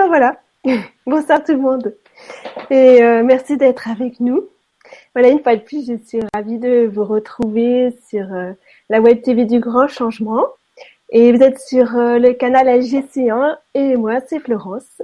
ben voilà. Bonsoir tout le monde. Et euh, merci d'être avec nous. Voilà, une fois de plus, je suis ravie de vous retrouver sur euh, la web TV du Grand Changement. Et vous êtes sur euh, le canal LGC1 et moi, c'est Florence.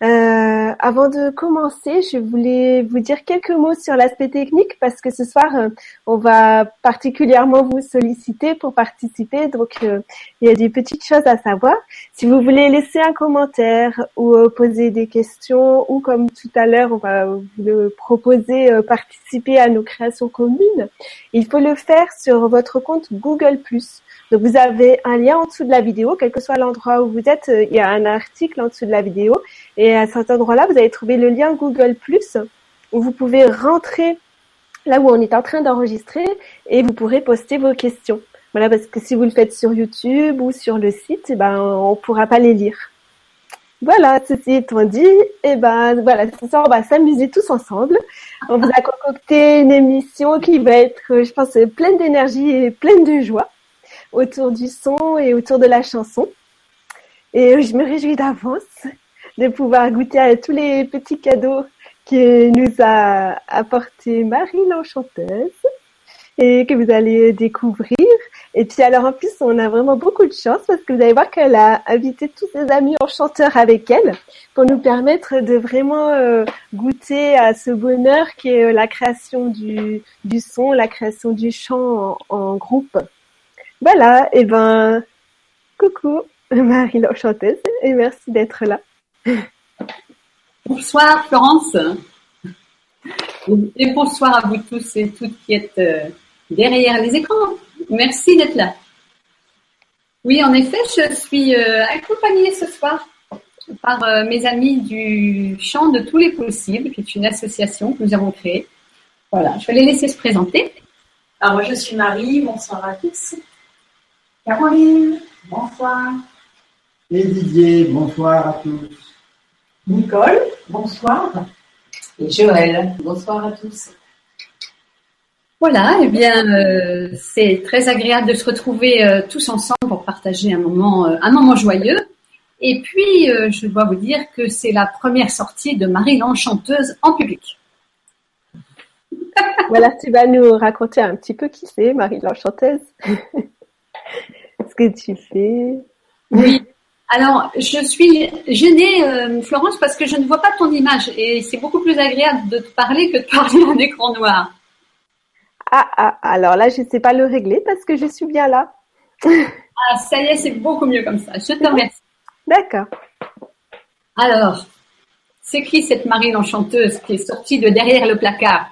Euh, avant de commencer, je voulais vous dire quelques mots sur l'aspect technique parce que ce soir, euh, on va particulièrement vous solliciter pour participer. Donc, euh, il y a des petites choses à savoir. Si vous voulez laisser un commentaire ou poser des questions ou comme tout à l'heure, on va vous le proposer participer à nos créations communes, il faut le faire sur votre compte Google+. Donc vous avez un lien en dessous de la vidéo, quel que soit l'endroit où vous êtes, il y a un article en dessous de la vidéo et à cet endroit-là, vous allez trouver le lien Google où vous pouvez rentrer là où on est en train d'enregistrer et vous pourrez poster vos questions. Voilà, parce que si vous le faites sur YouTube ou sur le site, eh ben, on pourra pas les lire. Voilà, ceci étant dit, et eh ben, voilà, ce soir, on va s'amuser tous ensemble. On vous a concocté une émission qui va être, je pense, pleine d'énergie et pleine de joie autour du son et autour de la chanson. Et je me réjouis d'avance de pouvoir goûter à tous les petits cadeaux que nous a apporté Marie l'Enchanteuse et que vous allez découvrir. Et puis alors en plus, on a vraiment beaucoup de chance parce que vous allez voir qu'elle a invité tous ses amis enchanteurs avec elle pour nous permettre de vraiment euh, goûter à ce bonheur qui est euh, la création du, du son, la création du chant en, groupe. Voilà, et ben coucou Marie l'Enchanteuse et merci d'être là. Bonsoir Florence. Et bonsoir à vous tous et toutes qui êtes euh, derrière les écrans. Merci d'être là. Oui, en effet, je suis euh, accompagnée ce soir par euh, mes amis du Chant de tous les possibles, qui est une association que nous avons créée. Voilà, je vais les laisser se présenter. Alors moi, je suis Marie. Bonsoir à tous. Caroline. Bonsoir. Et Didier. Bonsoir à tous. Nicole, bonsoir. Et Joël, bonsoir à tous. Voilà, eh bien, euh, c'est très agréable de se retrouver euh, tous ensemble pour partager un moment, euh, un moment joyeux. Et puis, je dois vous dire que c'est la première sortie de Marie l'Enchanteuse en public. voilà, tu vas nous raconter un petit peu qui c'est, Marie l'Enchanteuse. Ce que tu fais? Oui, alors, je suis gênée, euh, Florence, parce que je ne vois pas ton image et c'est beaucoup plus agréable de te parler que de parler à un écran noir. Ah, ah, alors là, je ne sais pas le régler parce que je suis bien là. ah, ça y est, c'est beaucoup mieux comme ça. Je te remercie. D'accord. Alors, c'est qui cette Marie l'Enchanteuse qui est sortie de derrière le placard?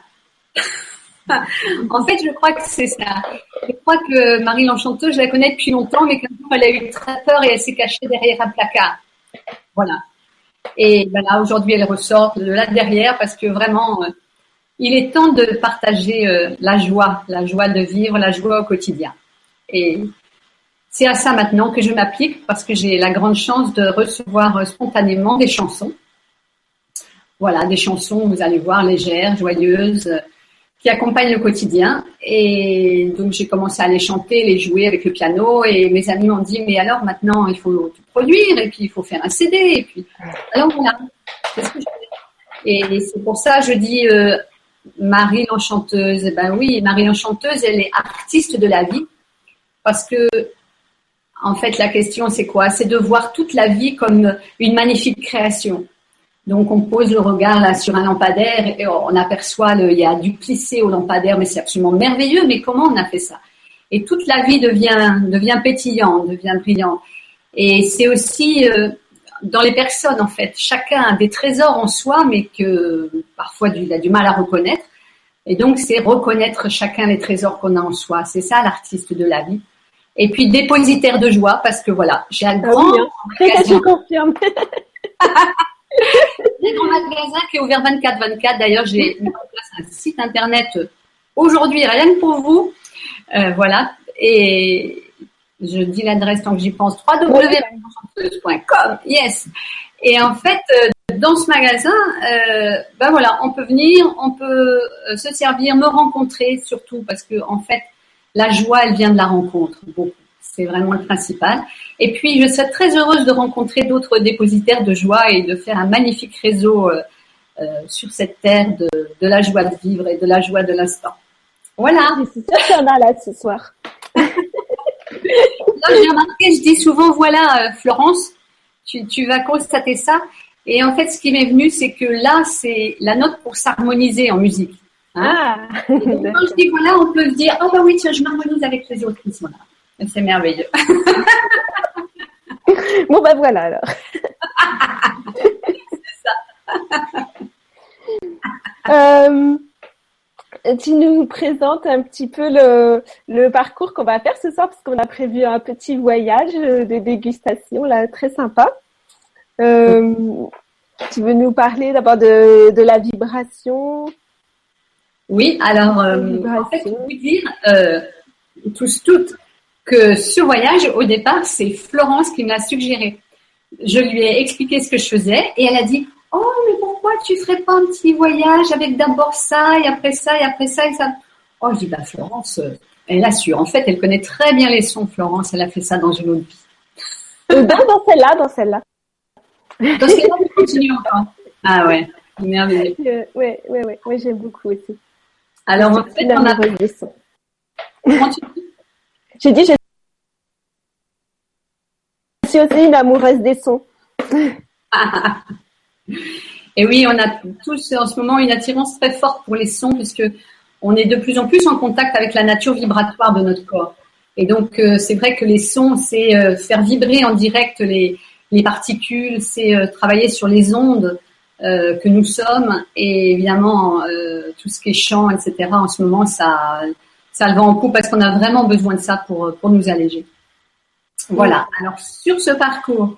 en fait, je crois que c'est ça. Je crois que Marie l'Enchanteuse, je la connais depuis longtemps, mais qu'un jour, elle a eu très peur et elle s'est cachée derrière un placard. Voilà. Et ben là, aujourd'hui, elle ressort de là derrière parce que vraiment, euh, il est temps de partager euh, la joie, la joie de vivre, la joie au quotidien. Et c'est à ça maintenant que je m'applique parce que j'ai la grande chance de recevoir euh, spontanément des chansons. Voilà, des chansons, vous allez voir, légères, joyeuses, qui accompagnent le quotidien. Et donc j'ai commencé à les chanter, les jouer avec le piano. Et mes amis m'ont dit mais alors maintenant il faut produire et puis il faut faire un CD. Et puis alors voilà. et c'est pour ça je dis euh, Marie l'enchanteuse. Eh ben oui, Marie l'enchanteuse, elle est artiste de la vie parce que en fait la question c'est quoi? C'est de voir toute la vie comme une magnifique création. Donc on pose le regard là sur un lampadaire et on aperçoit le, il y a du plissé au lampadaire, mais c'est absolument merveilleux. Mais comment on a fait ça? Et toute la vie devient devient pétillante, devient brillante. Et c'est aussi euh, dans les personnes en fait. Chacun a des trésors en soi, mais que parfois il a du mal à reconnaître. Et donc c'est reconnaître chacun les trésors qu'on a en soi. C'est ça l'artiste de la vie. Et puis dépositaire de joie parce que voilà, j'ai un ah grand. Oui, hein. Je confirme. un grand magasin qui est ouvert 24-24. D'ailleurs, j'ai mis en place un site internet aujourd'hui rien que pour vous. Euh, voilà. Et je dis l'adresse tant que j'y pense www.com. Yes. Et en fait, euh, dans ce magasin, euh, ben voilà, on peut venir, on peut se servir, me rencontrer surtout parce que en fait, la joie, elle vient de la rencontre. C'est vraiment le principal. Et puis, je serais très heureuse de rencontrer d'autres dépositaires de joie et de faire un magnifique réseau euh, euh, sur cette terre de, de, la joie de vivre et de la joie de l'instant. Voilà. C'est ça qu'il a là ce soir. Là, j'ai remarqué, je dis souvent, voilà, Florence, tu, tu vas constater ça. Et en fait, ce qui m'est venu, c'est que là, c'est la note pour s'harmoniser en musique. Hein ah, quand je dis voilà, on peut se dire, oh bah oui, tiens, je m'harmonise avec les autres qui sont là. C'est merveilleux. bon bah voilà alors. c'est ça. euh, tu nous présentes un petit peu le, le parcours qu'on va faire ce soir parce qu'on a prévu un petit voyage de dégustation là très sympa. Euh, tu veux nous parler d'abord de, de la vibration? Oui, alors euh, en fait, vous dire euh, tous toutes que ce voyage, au départ, c'est Florence qui me l'a suggéré. Je lui ai expliqué ce que je faisais et elle a dit Oh, mais pourquoi tu ferais pas un petit voyage avec d'abord ça et après ça et après ça et ça? Oh, je dis Bah, Florence, euh, elle a su. En fait, elle connaît très bien les sons, Florence. Elle a fait ça dans une autre vie. dans, dans celle-là, dans celle-là. Dans celle-là, tu continues encore. Ah ouais, merveilleux. Oui, oui, oui, ouais, ouais, j'aime beaucoup aussi. Alors, en fait, on a. Des sons. Comment tu dis? J'ai dit, j'ai suis aussi une amoureuse des sons. Et oui, on a tous en ce moment une attirance très forte pour les sons puisque on est de plus en plus en contact avec la nature vibratoire de notre corps. Et donc, euh, c'est vrai que les sons, c'est euh, faire vibrer en direct les, les particules, c'est euh, travailler sur les ondes que nous sommes. Et évidemment, tout ce qui est chant, etc., en ce moment, ça, ça le va en coup parce qu'on a vraiment besoin de ça pour, pour nous alléger. Voilà. Alors, sur ce parcours,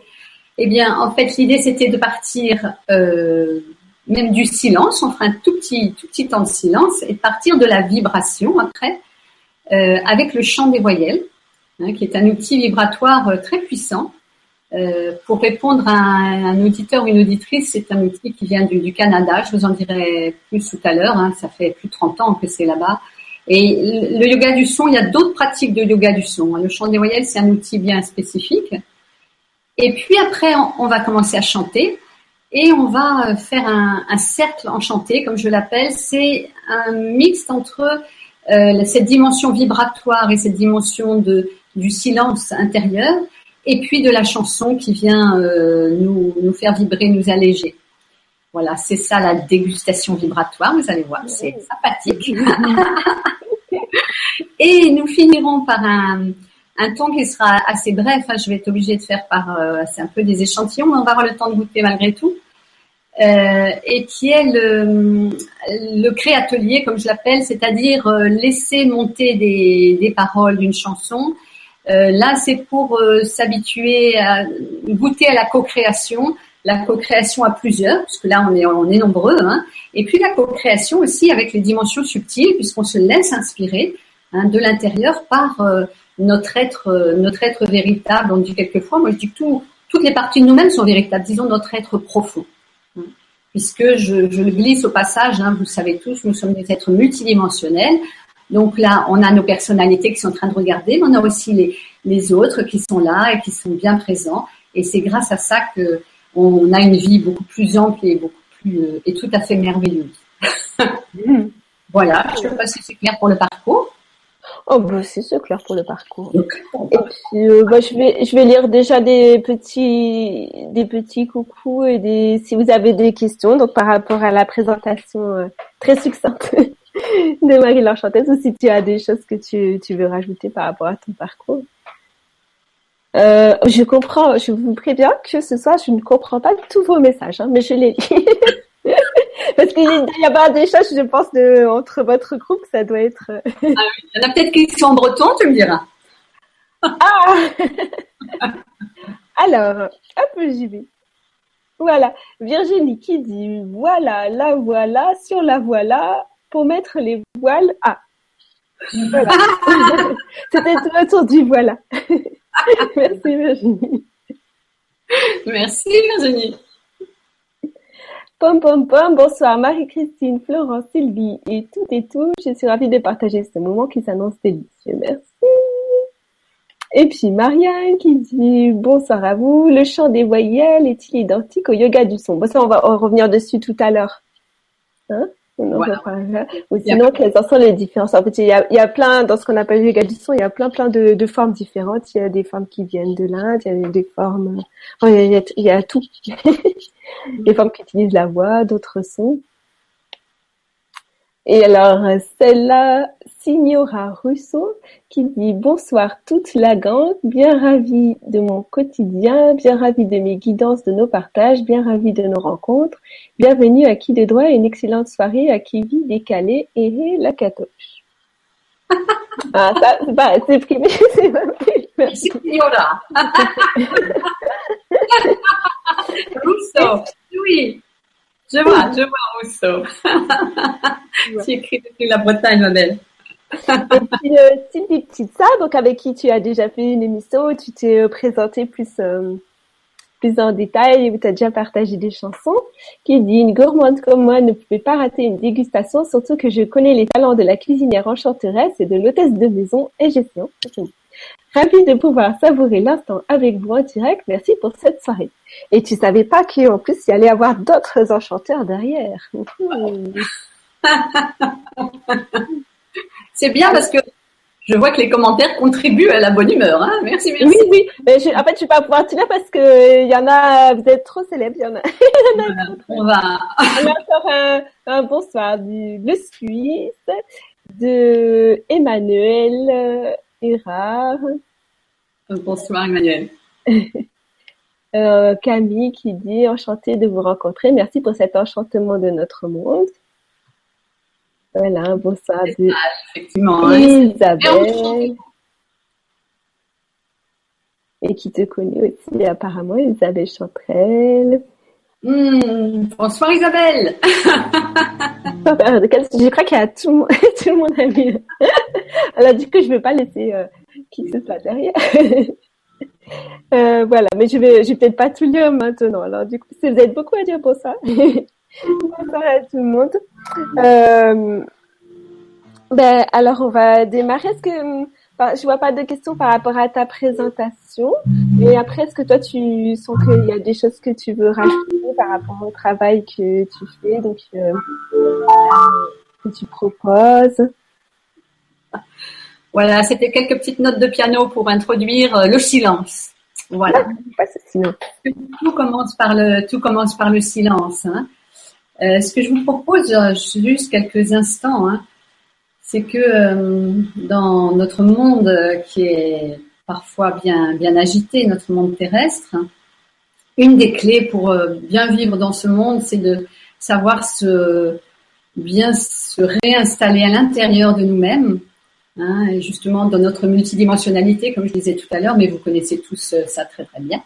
eh bien, en fait, l'idée c'était de partir euh, même du silence. On fera un tout petit, tout petit temps de silence et de partir de la vibration après euh, avec le chant des voyelles, hein, qui est un outil vibratoire euh, très puissant. Pour répondre à un, auditeur ou une auditrice, c'est un outil qui vient du, du, Canada. Je vous en dirai plus tout à l'heure. Hein, ça fait plus de 30 ans que c'est là-bas. Et le yoga du son, il y a d'autres pratiques de yoga du son. Le chant des voyelles, c'est un outil bien spécifique. Et puis après, on, va commencer à chanter et on va faire un, un cercle enchanté, comme je l'appelle. C'est un mix entre euh, cette dimension vibratoire et cette dimension de, du silence intérieur, et puis de la chanson qui vient euh, nous, nous faire vibrer, nous alléger. Voilà, c'est ça la dégustation vibratoire, vous allez voir, c'est sympathique. et nous finirons par un, un temps qui sera assez bref. Hein, je vais être obligée de faire par, euh, c'est un peu des échantillons, mais on va avoir le temps de goûter malgré tout. Euh, et qui est le, le créatelier, comme je l'appelle, c'est-à-dire euh, laisser monter des, des paroles d'une chanson. Euh, là, c'est pour euh, s'habituer à goûter à la co-création, la co-création à plusieurs, puisque là, on est, on est nombreux, hein, et puis la co-création aussi avec les dimensions subtiles, puisqu'on se laisse inspirer hein, de l'intérieur par notre être, euh, notre être véritable. On dit quelquefois, moi je dis que tout, toutes les parties de nous-mêmes sont véritables, disons notre être profond. Hein. Puisque je, je le glisse au passage, hein, vous le savez tous, nous sommes des êtres multidimensionnels. Donc là, on a nos personnalités qui sont en train de regarder, mais on a aussi les, les autres qui sont là et qui sont bien présents. Et c'est grâce à ça que on a une vie beaucoup plus ample et beaucoup plus euh, et tout à fait merveilleuse. voilà, je ne sais pas si c'est clair pour le parcours. Oh bah c'est clair pour le parcours. Et puis euh, bah, je vais je vais lire déjà des petits des petits coucous et des si vous avez des questions donc par rapport à la présentation euh, très succincte de Marie l'Enchanteuse ou si tu as des choses que tu tu veux rajouter par rapport à ton parcours. Euh, je comprends, je vous préviens que ce soir je ne comprends pas tous vos messages, hein, mais je les lis. Parce qu'il y a pas des choses, je pense, de, entre votre groupe, ça doit être. Euh, ah oui. Il y en a peut-être qui sont en breton, tu me diras. Ah Alors, hop, j'y vais. Voilà, Virginie qui dit voilà, la voilà, sur la voilà, pour mettre les voiles. Ah, voilà. C'était tout autour du voilà. Merci Virginie. Merci Virginie. Pom pom pom, bonsoir Marie-Christine, Florence, Sylvie et tout et tout. Je suis ravie de partager ce moment qui s'annonce délicieux. Merci. Et puis Marianne qui dit bonsoir à vous. Le chant des voyelles est-il identique au yoga du son? Bon, ça, on va revenir dessus tout à l'heure. Hein? Voilà. Ou sinon, quelles en sont les différences? En fait, il y a, il y a plein, dans ce qu'on appelle le yoga du son, il y a plein, plein de, de, formes différentes. Il y a des formes qui viennent de l'Inde, il y a des formes, il, y a, il y a tout. des formes qui utilisent la voix, d'autres sons. Et alors, celle-là, Signora Rousseau, qui dit bonsoir toute la gang, bien ravie de mon quotidien, bien ravie de mes guidances, de nos partages, bien ravie de nos rencontres. Bienvenue à qui de droit et une excellente soirée à qui vit décalé et la catoche. ah, ça, c'est pas, c'est privé, c'est pas Merci. Signora. Rousseau, oui. Je vois, je vois Rousseau. tu écris depuis la Bretagne, belle. Et puis, euh, Sylvie Petitsa, donc avec qui tu as déjà fait une émission où tu t'es euh, présenté plus, euh, plus en détail, où tu as déjà partagé des chansons, qui dit une gourmande comme moi ne pouvait pas rater une dégustation, surtout que je connais les talents de la cuisinière enchanteresse et de l'hôtesse de maison et gestion. Ravie de pouvoir savourer l'instant avec vous en direct. Merci pour cette soirée. Et tu savais pas qu'en plus, il y allait avoir d'autres enchanteurs derrière. C'est bien parce que je vois que les commentaires contribuent à la bonne humeur. Hein. merci, merci. Oui, oui. Mais je, en fait, je vais pas pouvoir te dire parce que il y en a, vous êtes trop célèbres. Il y en a. on va. On a encore un, un bonsoir du Le Suisse, de Emmanuel Erard. Bonsoir Emmanuel. Euh, Camille qui dit enchantée de vous rencontrer. Merci pour cet enchantement de notre monde. Voilà, bonsoir de effectivement, Isabelle. Et qui te connaît aussi apparemment, Isabelle Chantrelle. Mmh, bonsoir Isabelle. je crois qu'il y a tout, tout le monde a vu. Elle a dit que je ne veux pas laisser euh, qui se soit derrière. Euh, voilà, mais je vais, je vais peut-être pas tout lire maintenant. Alors, du coup, vous êtes beaucoup à dire pour ça. Bonsoir à tout le monde. Euh, ben, alors, on va démarrer. Est-ce que, je vois pas de questions par rapport à ta présentation. Et après, est-ce que toi, tu sens qu'il y a des choses que tu veux rajouter par rapport au travail que tu fais, donc, euh, que tu proposes? Voilà, c'était quelques petites notes de piano pour introduire euh, le silence. Voilà. Tout commence par le, tout commence par le silence. Hein. Euh, ce que je vous propose euh, juste quelques instants, hein, c'est que dans notre monde qui est parfois bien, bien agité, notre monde terrestre, une des clés pour bien vivre dans ce monde, c'est de savoir se bien se réinstaller à l'intérieur de nous-mêmes Hein, justement dans notre multidimensionnalité, comme je disais tout à l'heure, mais vous connaissez tous euh, ça très très bien.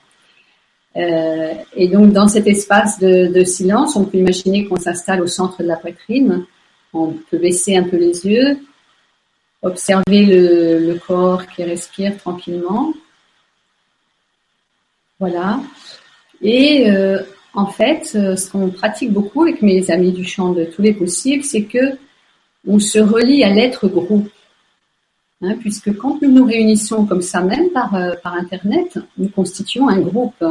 Euh, et donc dans cet espace de, silence, on peut imaginer qu'on s'installe au centre de la poitrine, on peut baisser un peu les yeux, observer le, corps qui respire tranquillement. Voilà. Et euh, en fait, euh, ce qu'on pratique beaucoup avec mes amis du champ de tous les possibles, c'est que on se relie à l'être groupe. Hein, puisque quand nous nous réunissons comme ça, même par Internet, nous constituons un groupe.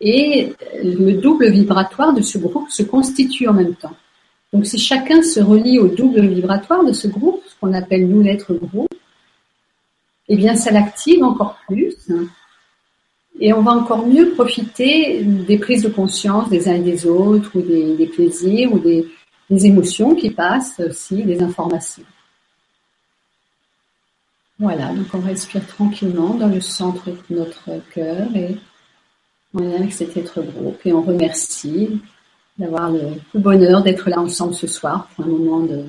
Et le double vibratoire de ce groupe se constitue en même temps. Donc si chacun se relie au double vibratoire de ce groupe, ce qu'on appelle nous l'être groupe, eh bien ça l'active encore plus. Et on va encore mieux profiter des prises de conscience des uns et des autres, ou des, plaisirs, ou des, des émotions qui passent aussi, des informations. Voilà, donc on respire tranquillement dans le centre de notre cœur et on est avec cet être groupe et on remercie d'avoir le, bonheur d'être là ensemble ce soir pour un moment de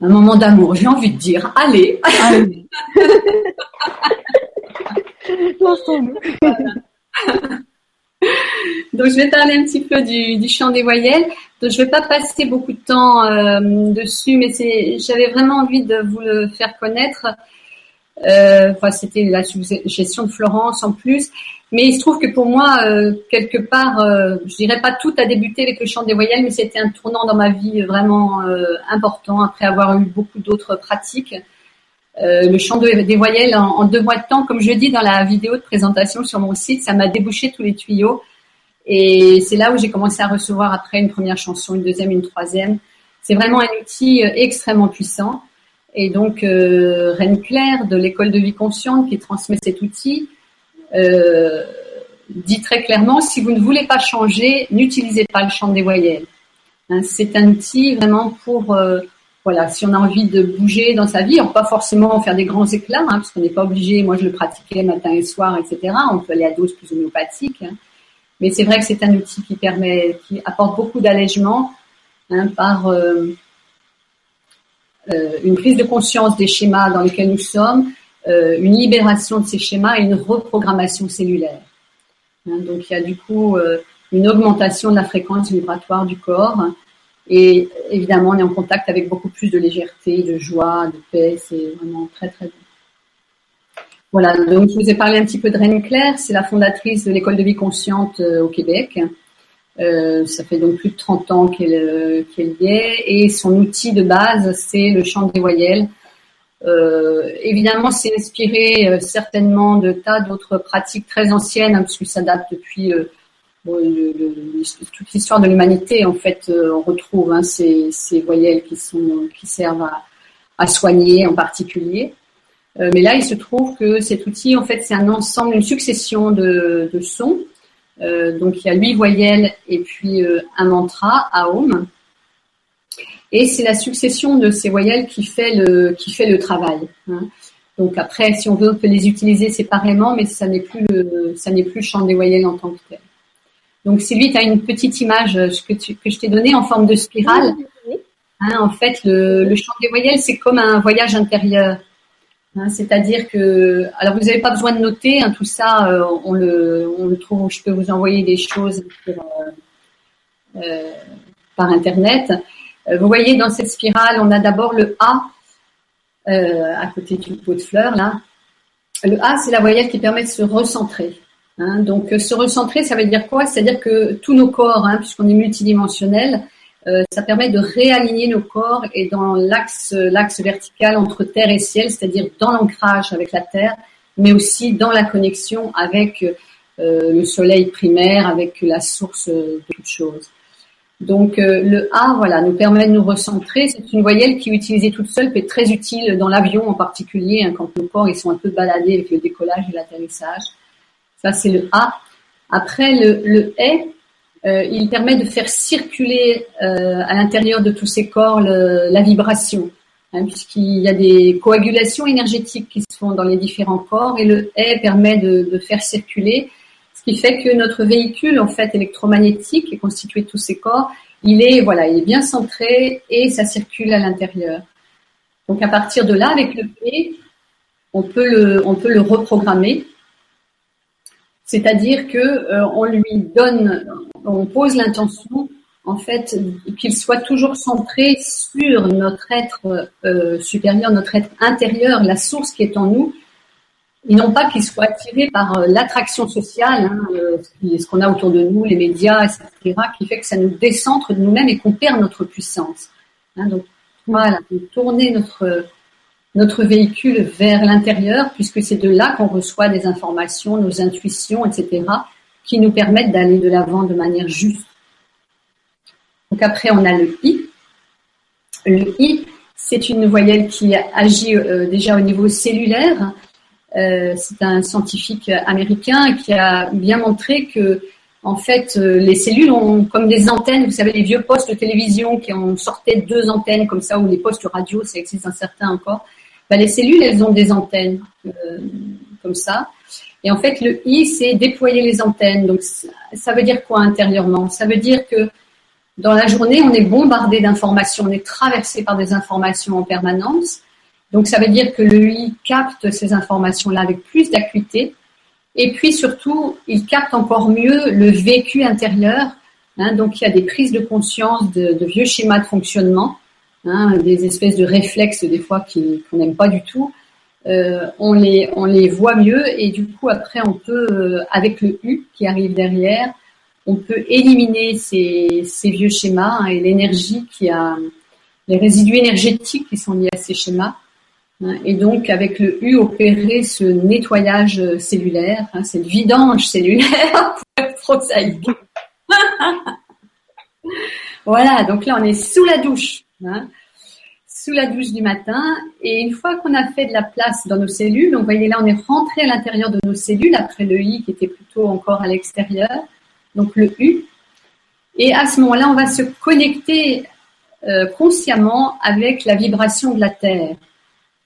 un moment d'amour. J'ai envie de dire, allez, allez. Donc je vais parler un petit peu du, du chant des voyelles. Donc je vais pas passer beaucoup de temps euh, dessus, mais c'est, j'avais vraiment envie de vous le faire connaître. Euh, enfin, c'était la suggestion de Florence en plus. Mais il se trouve que pour moi, euh, quelque part, euh, je dirais pas tout a débuté avec le chant des voyelles, mais c'était un tournant dans ma vie vraiment euh, important après avoir eu beaucoup d'autres pratiques. le chant des voyelles en, deux mois de temps, comme je dis dans la vidéo de présentation sur mon site, ça m'a débouché tous les tuyaux. Et c'est là où j'ai commencé à recevoir après une première chanson, une deuxième, une troisième. C'est vraiment un outil extrêmement puissant. Et donc, euh, Reine Claire de l'école de vie consciente qui transmet cet outil euh, dit très clairement, si vous ne voulez pas changer, n'utilisez pas le chant des voyelles. Hein, c'est un outil vraiment pour, euh, voilà, si on a envie de bouger dans sa vie, on pas forcément faire des grands éclats, hein, parce qu'on n'est pas obligé, moi je le pratiquais matin et soir, etc. On peut aller à dose plus homéopathique. Hein. Mais c'est vrai que c'est un outil qui permet, qui apporte beaucoup d'allègement hein, par euh, une prise de conscience des schémas dans lesquels nous sommes, euh, une libération de ces schémas et une reprogrammation cellulaire. Hein, donc il y a du coup euh, une augmentation de la fréquence vibratoire du corps et évidemment on est en contact avec beaucoup plus de légèreté, de joie, de paix. C'est vraiment très très bon. Voilà, donc je vous ai parlé un petit peu de Reine Claire, c'est la fondatrice de l'école de vie consciente au Québec. Euh, ça fait donc plus de 30 ans qu'elle euh, qu'elle y est et son outil de base c'est le chant des voyelles. Euh, évidemment, c'est inspiré certainement de tas d'autres pratiques très anciennes hein, parce que ça date depuis toute l'histoire de l'humanité. En fait, on retrouve hein, ces, voyelles qui sont qui servent à, soigner en particulier. mais là, il se trouve que cet outil, en fait, c'est un ensemble, une succession de sons euh, donc il y a huit voyelles et puis euh, un mantra, Aum. Et c'est la succession de ces voyelles qui fait le, qui fait le travail. Hein. Donc après, si on veut, on peut les utiliser séparément, mais ça n'est plus le, ça n'est plus le chant des voyelles en tant que tel. Donc Sylvie, tu as une petite image euh, que, que je t'ai donnée en forme de spirale. Hein, en fait, le, le chant des voyelles, c'est comme un voyage intérieur. Hein, c'est-à-dire que, alors vous n'avez pas besoin de noter, hein, tout ça, euh, on, le, trouve, je peux vous envoyer des choses euh, euh, par Internet. vous voyez, dans cette spirale, on a d'abord le A à côté du pot de fleurs, là. Le A, c'est la voyelle qui permet de se recentrer. Hein. donc, se recentrer, ça veut dire quoi? C'est-à-dire que tous nos corps, puisqu'on est multidimensionnel, euh, ça permet de réaligner nos corps et dans l'axe l'axe vertical entre terre et ciel, c'est-à-dire dans l'ancrage avec la terre, mais aussi dans la connexion avec euh, le soleil primaire, avec la source de toutes choses. Donc euh, le A, voilà, nous permet de nous recentrer. C'est une voyelle qui, utilisée toute seule, peut être très utile dans l'avion en particulier, hein, quand nos corps ils sont un peu baladés avec le décollage et l'atterrissage. Ça, c'est le A. Après, le, le E, euh, il permet de faire circuler euh, à l'intérieur de tous ces corps la vibration, hein, puisqu'il y a des coagulations énergétiques qui se font dans les différents corps et le est permet de, faire circuler, ce qui fait que notre véhicule en fait électromagnétique est constitué de tous ces corps, il est voilà, il est bien centré et ça circule à l'intérieur. Donc à partir de là, avec le P, on peut le, on peut le reprogrammer c'est-à-dire que euh, on lui donne, on pose l'intention en fait qu'il soit toujours centré sur notre être euh, supérieur, notre être intérieur, la source qui est en nous, et non pas qu'il soit attiré par euh, l'attraction sociale, hein, ce qu'on a autour de nous, les médias, etc., qui fait que ça nous décentre de nous-mêmes et qu'on perd notre puissance. Hein. donc voilà, tourner notre notre véhicule vers l'intérieur, puisque c'est de là qu'on reçoit des informations, nos intuitions, etc., qui nous permettent d'aller de l'avant de manière juste. Donc après, on a le I. Le I, c'est une voyelle qui agit euh, déjà au niveau cellulaire. Euh, c'est un scientifique américain qui a bien montré que en fait, euh, les cellules ont comme des antennes, vous savez, les vieux postes de télévision qui ont sorté deux antennes comme ça, ou les postes radio, ça existe un certain encore. Bah, les cellules, elles ont des antennes euh, comme ça. Et en fait, le I, c'est déployer les antennes. Donc, ça veut dire quoi intérieurement? Ça veut dire que dans la journée, on est bombardé d'informations, on est traversé par des informations en permanence. Donc, ça veut dire que le I capte ces informations-là avec plus d'acuité. Et puis, surtout, il capte encore mieux le vécu intérieur. Hein. donc, il y a des prises de conscience de, de vieux schémas de fonctionnement hein, des espèces de réflexes des fois qu'on n'aime pas du tout, euh, on, les, on les voit mieux et du coup après on peut, euh, avec le U qui arrive derrière, on peut éliminer ces, ces vieux schémas hein, et l'énergie qui a, les résidus énergétiques qui sont liés à ces schémas. Hein, et donc, avec le U, opérer ce nettoyage cellulaire, cette vidange cellulaire, pour être prosaïque. voilà, donc là, on est sous la douche. Hein, sous la douche du matin. Et une fois qu'on a fait de la place dans nos cellules, donc vous voyez là, on est rentré à l'intérieur de nos cellules après le I qui était plutôt encore à l'extérieur. Donc le U. Et à ce moment-là, on va se connecter euh, consciemment avec la vibration de la Terre.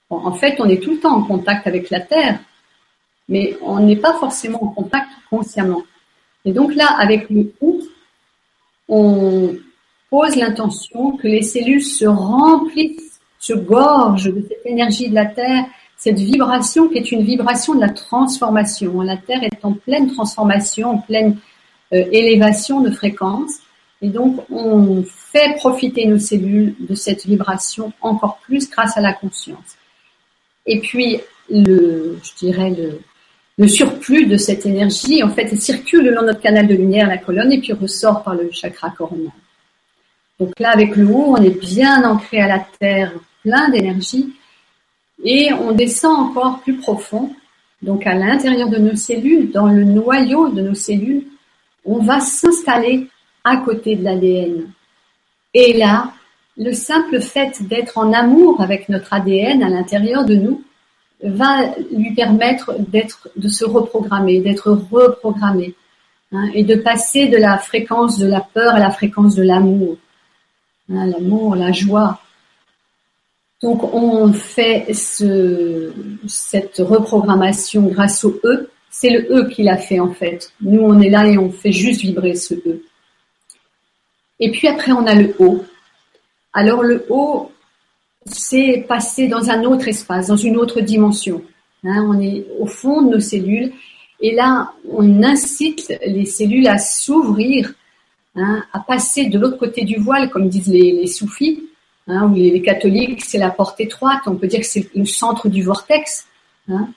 en fait, on est tout le temps en contact avec la Terre, mais on n'est pas forcément en contact consciemment. Et donc là, avec le U, on pose l'intention que les cellules se remplissent, se gorgent de cette énergie de la Terre, cette vibration qui est une vibration de la transformation. La Terre est en pleine transformation, en pleine euh, élévation de fréquence. Et donc, on fait profiter nos cellules de cette vibration encore plus grâce à la conscience. Et puis, le, je dirais, le, le surplus de cette énergie, en fait, circule le long de notre canal de lumière, la colonne, et puis ressort par le chakra coronal. Donc là, avec le haut, on est bien ancré à la terre, plein d'énergie, et on descend encore plus profond. Donc à l'intérieur de nos cellules, dans le noyau de nos cellules, on va s'installer à côté de l'ADN. Et là, le simple fait d'être en amour avec notre ADN à l'intérieur de nous va lui permettre de se reprogrammer, d'être reprogrammé, hein, et de passer de la fréquence de la peur à la fréquence de l'amour. Hein, l'amour, la joie. Donc on fait ce, cette reprogrammation grâce au E. C'est le E qui l'a fait en fait. Nous on est là et on fait juste vibrer ce E. Et puis après on a le O. Alors le O, c'est passer dans un autre espace, dans une autre dimension. Hein, on est au fond de nos cellules et là on incite les cellules à s'ouvrir Hein, à passer de l'autre côté du voile, comme disent les, soufis, hein, ou les, catholiques, c'est la porte étroite, on peut dire que c'est le centre du vortex. Hein.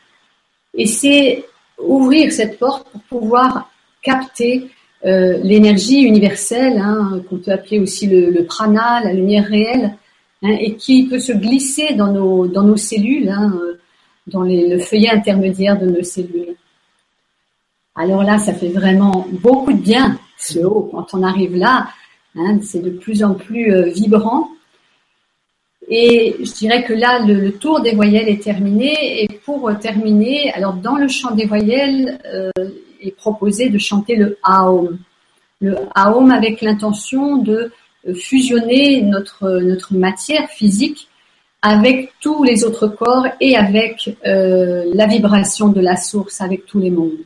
et c'est ouvrir cette porte pour pouvoir capter euh, l'énergie universelle, qu'on peut appeler aussi le, prana, la lumière réelle, et qui peut se glisser dans nos, dans nos cellules, dans le feuillet intermédiaire de nos cellules. Alors là, ça fait vraiment beaucoup de bien ce haut. Quand on arrive là, hein, c'est de plus en plus euh, vibrant. Et je dirais que là, le, tour des voyelles est terminé. Et pour terminer, alors dans le chant des voyelles, euh, est proposé de chanter le Aum. Le Aum avec l'intention de euh, fusionner notre, notre matière physique avec tous les autres corps et avec la vibration de la source, avec tous les mondes.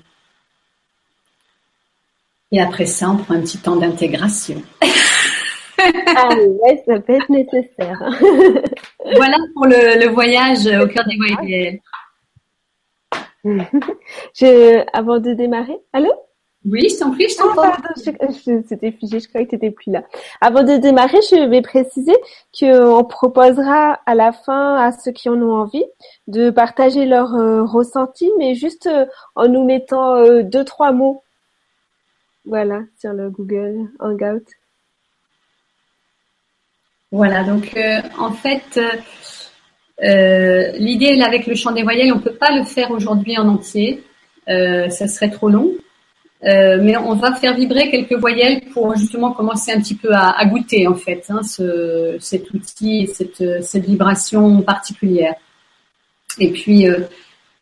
Et après ça, on prend un petit temps d'intégration. ah ouais, ça peut être nécessaire. voilà pour le, voyage au cœur des voyages. je, avant de démarrer, allô? Oui, je t'en prie, je t'entends. Ah, c'était figé, je croyais que tu n'étais plus là. Avant de démarrer, je vais préciser qu'on proposera à la fin à ceux qui en ont envie de partager leur euh, ressenti, mais juste euh, en nous mettant euh, deux, trois mots voilà, sur le Google Hangout. Voilà, donc euh, en fait, euh, euh, l'idée avec le chant des voyelles, on ne peut pas le faire aujourd'hui en entier, ça serait trop long. mais on va faire vibrer quelques voyelles pour justement commencer un petit peu à, goûter en fait hein, cet outil, cette, vibration particulière. Et puis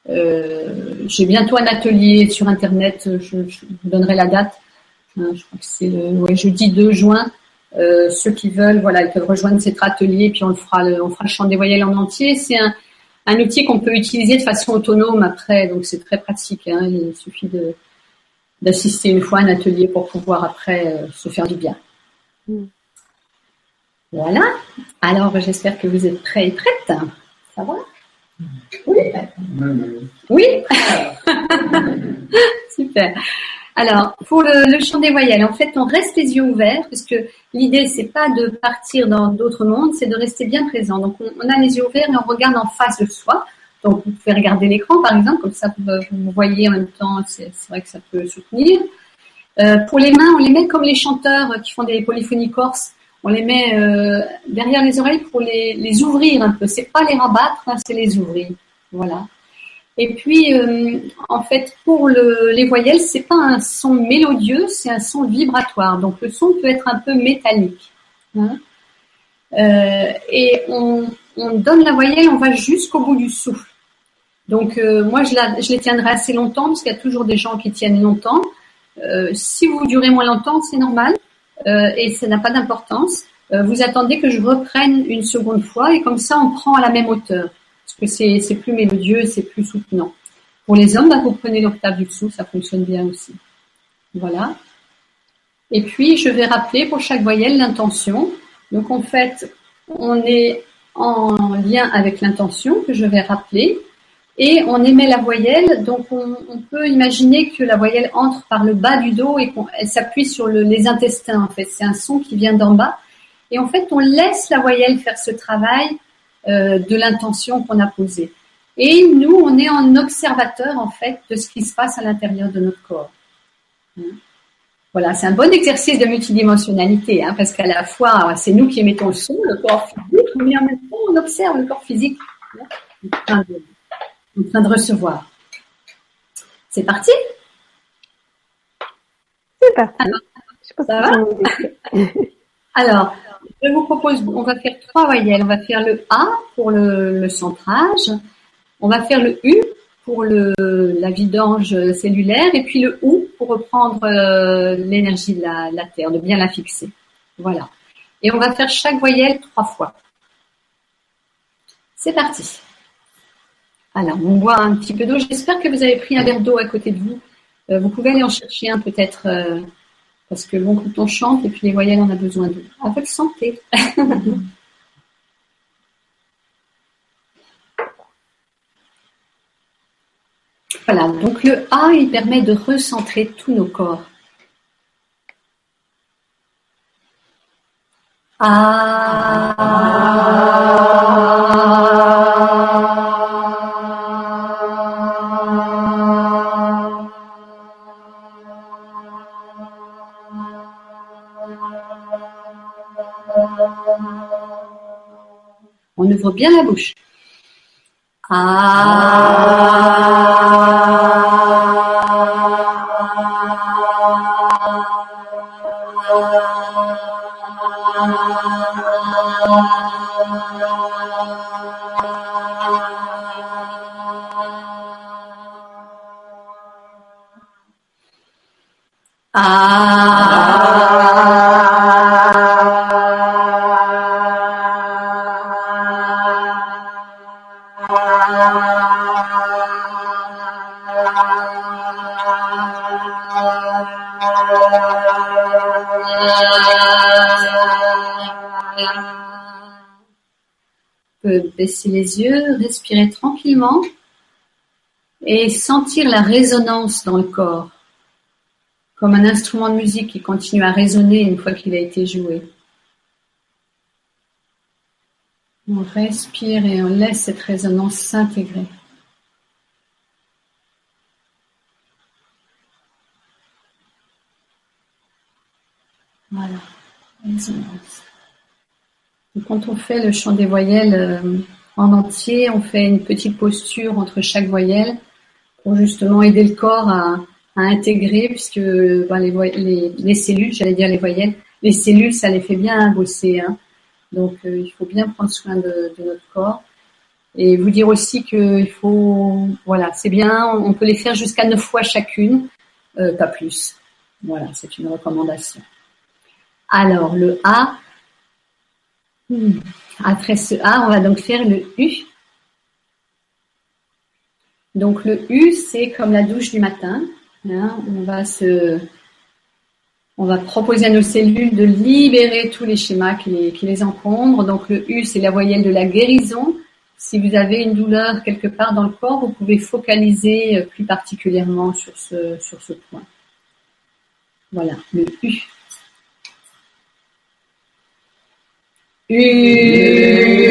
j'ai bientôt un atelier sur internet, je, vous donnerai la date Hein, je crois que c'est le jeudi 2 juin. Euh, ceux qui veulent, voilà, ils peuvent rejoindre cet atelier, puis on le fera, le, on fera le chant des voyelles en entier. C'est un, un outil qu'on peut utiliser de façon autonome après, donc c'est très pratique. Hein, il suffit de d'assister une fois à un atelier pour pouvoir après euh, se faire du bien. Mm. Voilà. Alors j'espère que vous êtes prêts et prêtes. Ça va? Oui. Oui. Super. Alors, pour le, chant des voyelles, en fait, on reste les yeux ouverts parce que l'idée, c'est pas de partir dans d'autres mondes, c'est de rester bien présent. Donc, on, a les yeux ouverts et on regarde en face de soi. Donc, vous pouvez regarder l'écran, par exemple, comme ça, vous, vous voyez en même temps, c'est vrai que ça peut soutenir. Euh, pour les mains, on les met comme les chanteurs qui font des polyphonies corses. on les met euh, derrière les oreilles pour les, les ouvrir un peu. C'est pas les rabattre, hein, c'est les ouvrir. Voilà. Et puis, euh, en fait, pour le, les voyelles, c'est pas un son mélodieux, c'est un son vibratoire. Donc, le son peut être un peu métallique. Hein. Euh, et on, on, donne la voyelle, on va jusqu'au bout du souffle. Donc, euh, moi, je, la, je, les tiendrai assez longtemps parce qu'il y a toujours des gens qui tiennent longtemps. Euh, si vous durez moins longtemps, c'est normal. Euh, et ça n'a pas d'importance. Vous attendez que je reprenne une seconde fois et comme ça on prend à la même hauteur parce que c'est, plus mélodieux, c'est plus soutenant. Pour les hommes, vous prenez l'octave du dessous, ça fonctionne bien aussi. Voilà. Et puis je vais rappeler pour chaque voyelle l'intention. Donc en fait, on est en lien avec l'intention que je vais rappeler et on émet la voyelle. Donc on, peut imaginer que la voyelle entre par le bas du dos et qu'elle s'appuie sur le, les intestins. En fait, c'est un son qui vient d'en bas. Et en fait, on laisse la voyelle faire ce travail euh, de l'intention qu'on a posée. Et nous, on est en observateur en fait de ce qui se passe à l'intérieur de notre corps. Hein. Voilà, c'est un bon exercice de multidimensionnalité, hein, parce qu'à la fois, c'est nous qui émettons le son, le corps physique, mais en même temps, on observe le corps physique. Hein, en train de recevoir. C'est parti C'est parti. Alors, je pense Alors, je vous propose, on va faire trois voyelles. On va faire le A pour le, centrage. On va faire le U pour la vidange cellulaire et puis le OU pour reprendre euh, l'énergie de la, la Terre, de bien la fixer. Voilà. Et on va faire chaque voyelle trois fois. C'est parti. Alors, on boit un petit peu d'eau. J'espère que vous avez pris un verre d'eau à côté de vous. Euh, vous pouvez aller en chercher un peut-être, euh, parce que bon, quand on chante, et puis les voyelles, on a besoin. À votre santé. voilà, donc le A, il permet de recentrer tous nos corps. Bien la bouche. Les yeux, respirer tranquillement et sentir la résonance dans le corps, comme un instrument de musique qui continue à résonner une fois qu'il a été joué. On respire et on laisse cette résonance s'intégrer. Voilà, résonance. Quand on fait le chant des voyelles euh, en entier, on fait une petite posture entre chaque voyelle pour justement aider le corps à, à intégrer, puisque ben, les, les, les, cellules, j'allais dire les voyelles, les cellules, ça les fait bien bosser. Hein. Donc euh, il faut bien prendre soin de, de, notre corps. Et vous dire aussi qu'il faut, voilà, c'est bien, on peut les faire jusqu'à neuf fois chacune, euh, pas plus. Voilà, c'est une recommandation. Alors le A. Après ce A, on va donc faire le U. Donc le U, c'est comme la douche du matin. Hein. on va se, on va proposer à nos cellules de libérer tous les schémas qui les, qui les encombrent. Donc le U, c'est la voyelle de la guérison. Si vous avez une douleur quelque part dans le corps, vous pouvez focaliser euh, plus particulièrement sur ce, sur ce point. Voilà, le U. Respiration.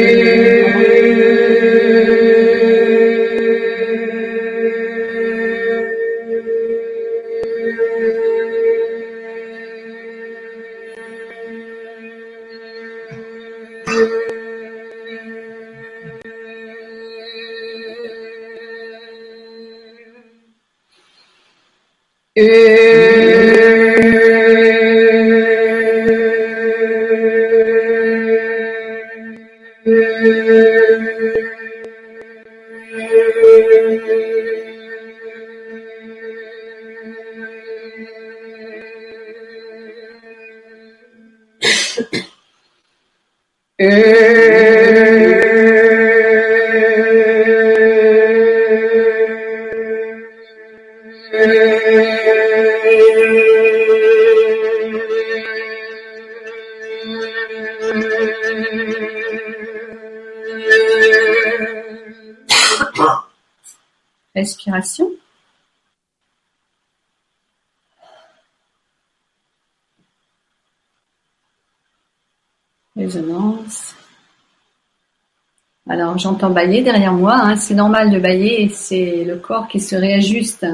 Alors j'entends bailler derrière moi, hein. c'est normal de bailler, c'est le corps qui se réajuste.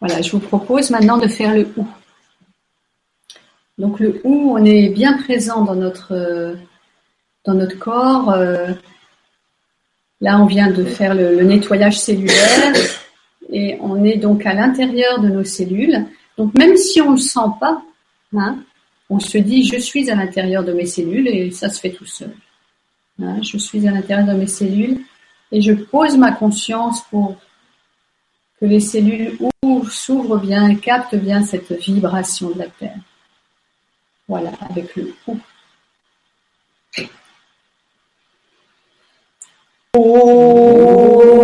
Voilà, je vous propose maintenant de faire le ou. Donc le ou, on est bien présent dans notre, dans notre corps. Euh, là, on vient de faire le, nettoyage cellulaire et on est donc à l'intérieur de nos cellules. Donc même si on ne le sent pas, hein, on se dit je suis à l'intérieur de mes cellules et ça se fait tout seul. Hein, je suis à l'intérieur de mes cellules et je pose ma conscience pour que les cellules s'ouvrent bien captent bien cette vibration de la Terre. Voilà, avec le ou. Respiration.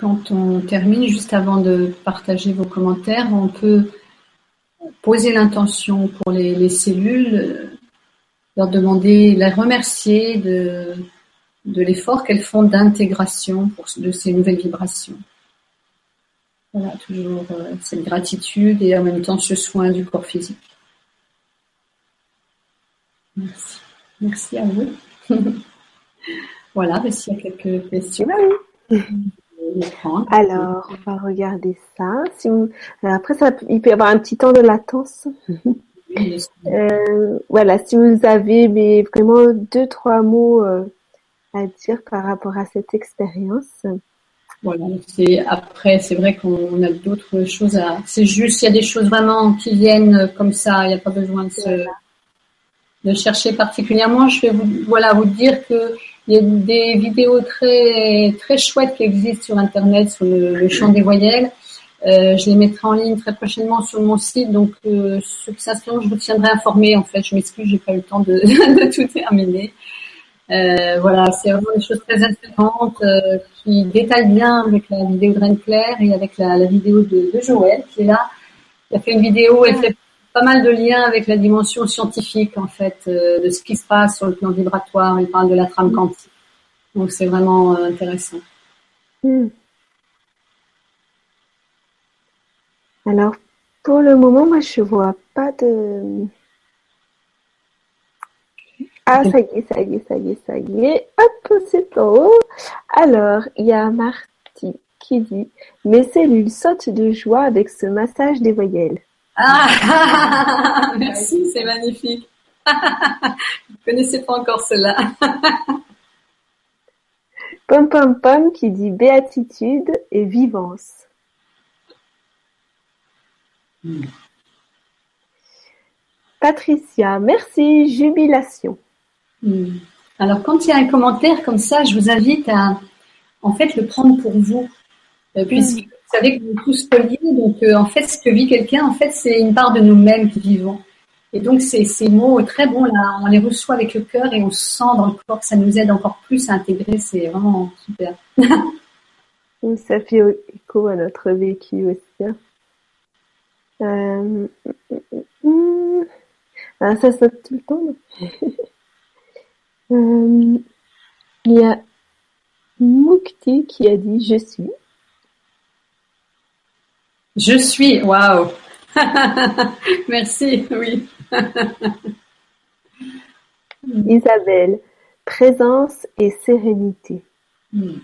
Quand on termine, juste avant de partager vos commentaires, on peut poser l'intention pour les, cellules, leur demander, les remercier de, de l'effort qu'elles font d'intégration de ces nouvelles vibrations. Voilà, toujours euh, cette gratitude et en même temps ce soin du corps physique. Merci. Merci à vous. voilà, s'il y a quelques questions. Alors, on va regarder ça. Si Après, ça, il peut y avoir un petit temps de latence. euh, voilà, si vous avez mais vraiment deux, trois mots euh, à dire par rapport à cette expérience. Voilà, c'est après, c'est vrai qu'on a d'autres choses à. C'est juste, il y a des choses vraiment qui viennent comme ça. Il n'y a pas besoin de se de chercher particulièrement. Je vais vous voilà vous dire que il y a des vidéos très très chouettes qui existent sur internet sur le, champ des voyelles. Euh, je les mettrai en ligne très prochainement sur mon site, donc euh, ceux qui s'inscrivent, je vous tiendrai informé. En fait, je m'excuse, j'ai pas eu le temps de, de tout terminer. Euh, voilà, c'est vraiment des choses très intéressantes euh, qui détaillent bien avec la vidéo de Reine Claire et avec la, la vidéo de, de, Joël qui est là. Il a fait une vidéo, elle fait pas mal de liens avec la dimension scientifique en fait euh, de ce qui se passe sur le plan vibratoire. Il parle de la trame mm. quantique, donc c'est vraiment euh, intéressant. Mm. Alors pour le moment, moi je vois pas de. Ah ça y est, ça y est, ça y est, ça y est. Hop, c'est en haut. Alors il y a Marty qui dit mes cellules sautent de joie avec ce massage des voyelles. Ah, merci, c'est magnifique. Je ne connaissais pas encore cela. Pom Pom Pom qui dit béatitude et vivance. Hmm. Patricia, merci, jubilation. Hmm. Alors, quand il y a un commentaire comme ça, je vous invite à, en fait, le prendre pour vous. Euh, puisque hmm. Vous savez que sommes tous reliés, donc euh, en fait, ce que vit quelqu'un, en fait, c'est une part de nous-mêmes qui vivons. Et donc, ces, ces mots très bons, là, on les reçoit avec le cœur et on sent dans le corps que ça nous aide encore plus à intégrer. C'est vraiment super. ça fait écho à notre vécu aussi. Hein. Euh, ah, ça saute tout le temps. euh, il y a Moukti qui a dit Je suis. Je suis, waouh! Merci, oui. Isabelle, présence et sérénité. Hmm.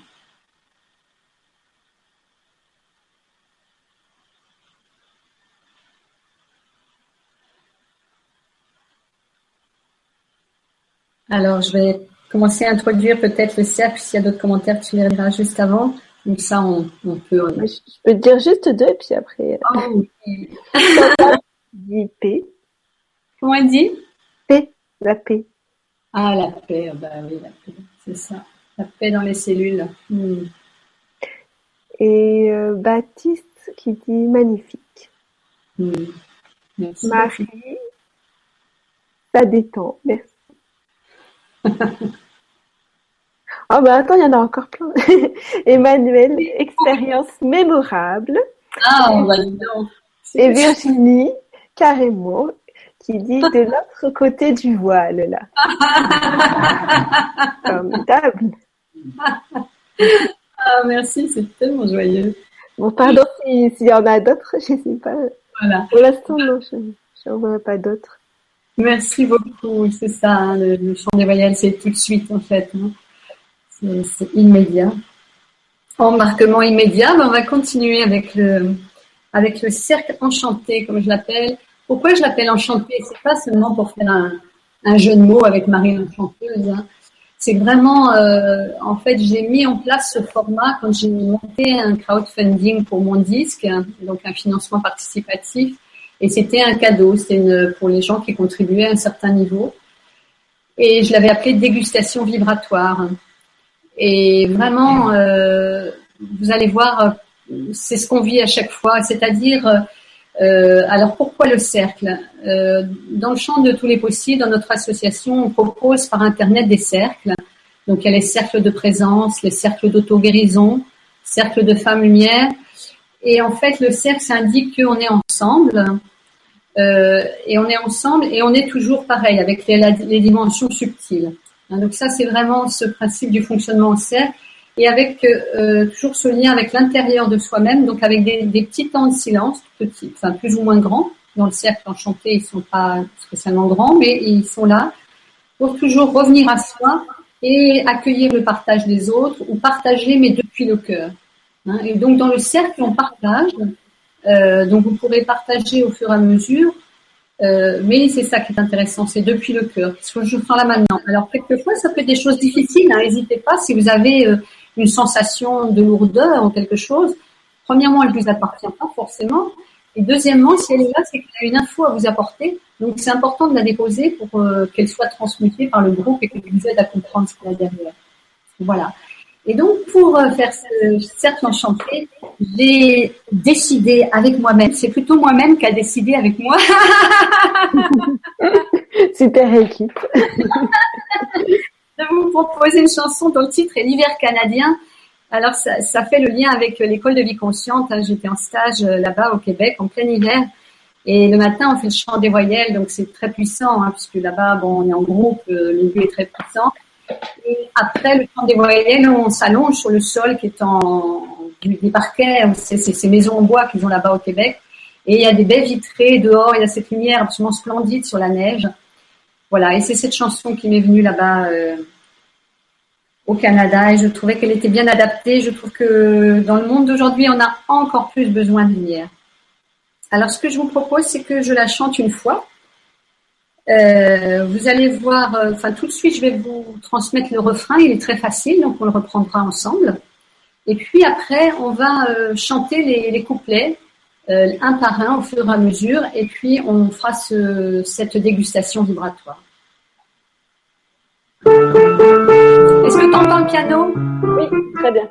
Alors, je vais commencer à introduire peut-être le cercle. S'il y a d'autres commentaires, tu les liras juste avant. Donc ça, on, peut... Euh, je peux dire juste deux, puis après... Oh, oui. dit P. Comment elle dit? P, la paix. Ah, la paix, bah oui, la paix, c'est ça. La paix dans les cellules. Hmm. Et euh, Baptiste qui dit magnifique. Hmm. Merci. Marie, ça détend, merci. Ah bah attends, il y en a encore plein. Emmanuel, expérience mémorable. Ah, bah, Et Virginie, carrément, qui dit de l'autre côté du voile, là. Formidable. Ah, merci, c'est tellement joyeux. Bon, pardon s'il y en a d'autres, je ne sais pas. Voilà. Pour l'instant, non, je n'en vois pas d'autres. Merci beaucoup, c'est ça, hein, le, chant des voyelles, c'est tout de suite, en fait. Hein c'est immédiat. Embarquement immédiat, ben, on va continuer avec le, avec le cercle enchanté, comme je l'appelle. Pourquoi je l'appelle enchanté? C'est pas seulement pour faire un, un, jeu de mots avec Marie l'enchanteuse. Hein. C'est vraiment, euh, en fait, j'ai mis en place ce format quand j'ai monté un crowdfunding pour mon disque, donc un financement participatif, et c'était un cadeau, c'était pour les gens qui contribuaient à un certain niveau. Et je l'avais appelé dégustation vibratoire. Et vraiment, euh, vous allez voir, c'est ce qu'on vit à chaque fois, c'est-à-dire, euh, alors pourquoi le cercle? Euh, Dans le champ de tous les possibles, dans notre association, on propose par Internet des cercles. Donc il y a les cercles de présence, les cercles d'auto-guérison, cercles de femmes lumière. Et en fait, le cercle, ça indique qu'on est ensemble. Euh, et on est ensemble et on est toujours pareil avec les dimensions subtiles. Hein, donc ça, c'est vraiment ce principe du fonctionnement en cercle et avec euh, toujours ce lien avec l'intérieur de soi-même, donc avec des, des, petits temps de silence, petits, enfin plus ou moins grands. Dans le cercle enchanté, ils sont pas spécialement grands, mais ils sont là pour toujours revenir à soi et accueillir le partage des autres ou partager, mais depuis le cœur. Hein. Et donc dans le cercle, on partage. Euh, donc vous pourrez partager au fur et à mesure euh, mais c'est ça qui est intéressant, c'est depuis le cœur. Ce que je fais là maintenant. Alors quelquefois, ça peut être des choses difficiles. Hein, n'hésitez pas si vous avez euh, une sensation de lourdeur ou quelque chose. Premièrement, elle ne vous appartient pas forcément. Et deuxièmement, si elle est là, c'est qu'elle a une info à vous apporter. Donc c'est important de la déposer pour euh, qu'elle soit transmutée par le groupe et qu'elle vous aide à comprendre ce qu'il y a derrière. Voilà. Et donc, pour euh, faire ce cercle enchanté, j'ai décidé avec moi-même, c'est plutôt moi-même qui a décidé avec moi. Super équipe. de vous proposer une chanson dont le titre est L'hiver canadien. Alors, ça, ça, fait le lien avec l'école de vie consciente. Hein. J'étais en stage euh, là-bas au Québec en plein hiver. Et le matin, on fait le chant des voyelles, donc c'est très puissant, hein, puisque là-bas, bon, on est en groupe, euh, le lieu est très puissant. Et après, le temps des voyelles, on s'allonge sur le sol qui est en des parquets, c'est ces maisons en bois qu'ils ont là-bas au Québec. Et il y a des baies vitrées dehors, il y a cette lumière absolument splendide sur la neige. Voilà, et c'est cette chanson qui m'est venue là-bas euh, au Canada et je trouvais qu'elle était bien adaptée. Je trouve que dans le monde d'aujourd'hui, on a encore plus besoin de lumière. Alors ce que je vous propose, c'est que je la chante une fois. Euh, vous allez voir, euh, enfin tout de suite, je vais vous transmettre le refrain. Il est très facile, donc on le reprendra ensemble. Et puis après, on va chanter les, couplets euh, un par un au fur et à mesure, et puis on fera cette dégustation vibratoire. Est-ce que tu entends le piano? Oui, très bien.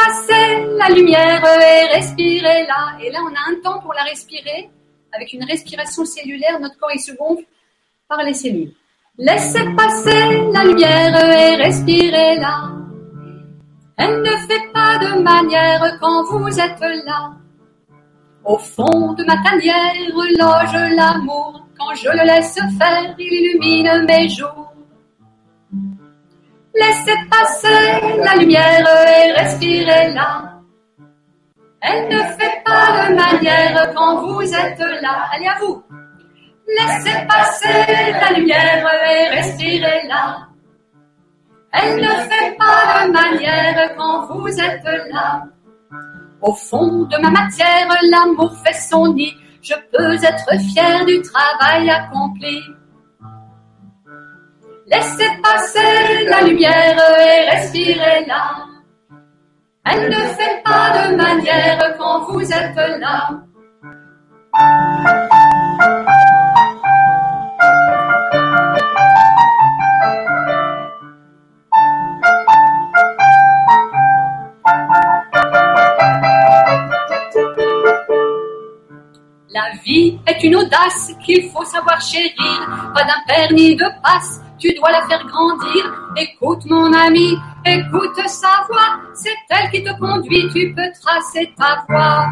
Passer la lumière et respirez-la. Et là, on a un temps pour la respirer avec une respiration cellulaire, notre corps il se gonfle par les cellules. Laissez passer la lumière et respirez-la. Elle ne fait pas de manière quand vous êtes là. Au fond de ma tanière loge l'amour. Quand je le laisse faire, il illumine mes jours. Laissez passer la lumière et respirez-la. Elle ne fait pas de manière quand vous êtes là. Allez à vous. Laissez passer la lumière et respirez-la. Elle ne fait pas de manière quand vous êtes là. Au fond de ma matière, l'amour fait son nid. Je peux être fier du travail accompli. Laissez passer la lumière et respirez-la. Elle ne fait pas de manière quand vous êtes là. Vie est une audace qu'il faut savoir chérir, pas d'un ni de passe, tu dois la faire grandir. Écoute mon ami, écoute sa voix, c'est elle qui te conduit, tu peux tracer ta voie.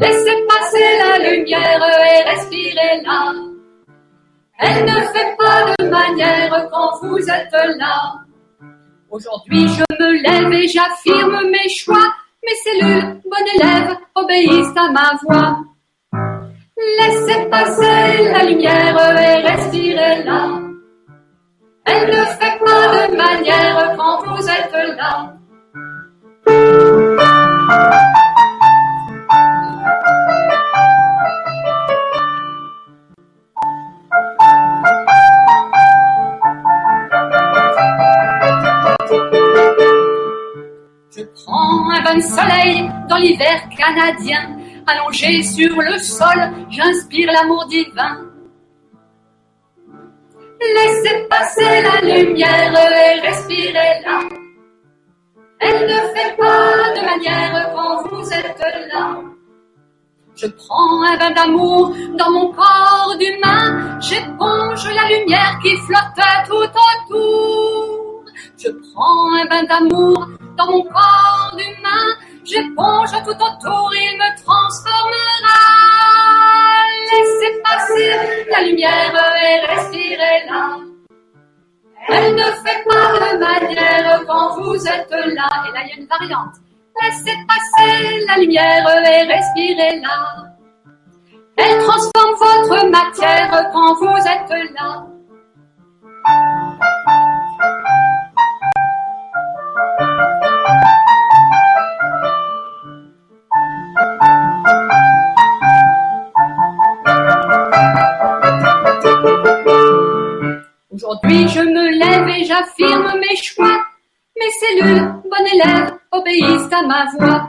Laissez passer la lumière et respirez-la. Elle ne fait pas de manière quand vous êtes là. Aujourd'hui je me lève et j'affirme mes choix. Mes cellules, bon élève, obéissent à ma voix. Laissez passer la lumière et respirez-la. Elle ne fait pas de manière quand vous êtes là. Je prends un bon soleil dans l'hiver canadien, allongé sur le sol, j'inspire l'amour divin. Laissez passer la lumière et respirez-la. Elle ne fait pas de manière quand vous êtes là. Je prends un bain d'amour dans mon corps d'humain. J'éponge la lumière qui flotte tout autour. Je prends un bain d'amour dans mon corps d'humain. J'éponge tout autour, il me transformera. Laissez passer la lumière et respirez-la. Elle ne fait pas de manière quand vous êtes là. Et là, il y a une variante. Laissez passer la lumière et respirez-la. Elle transforme votre matière quand vous êtes là. Aujourd'hui, je me lève et j'affirme mes choix. Mes cellules, bon élève, obéissent à ma voix.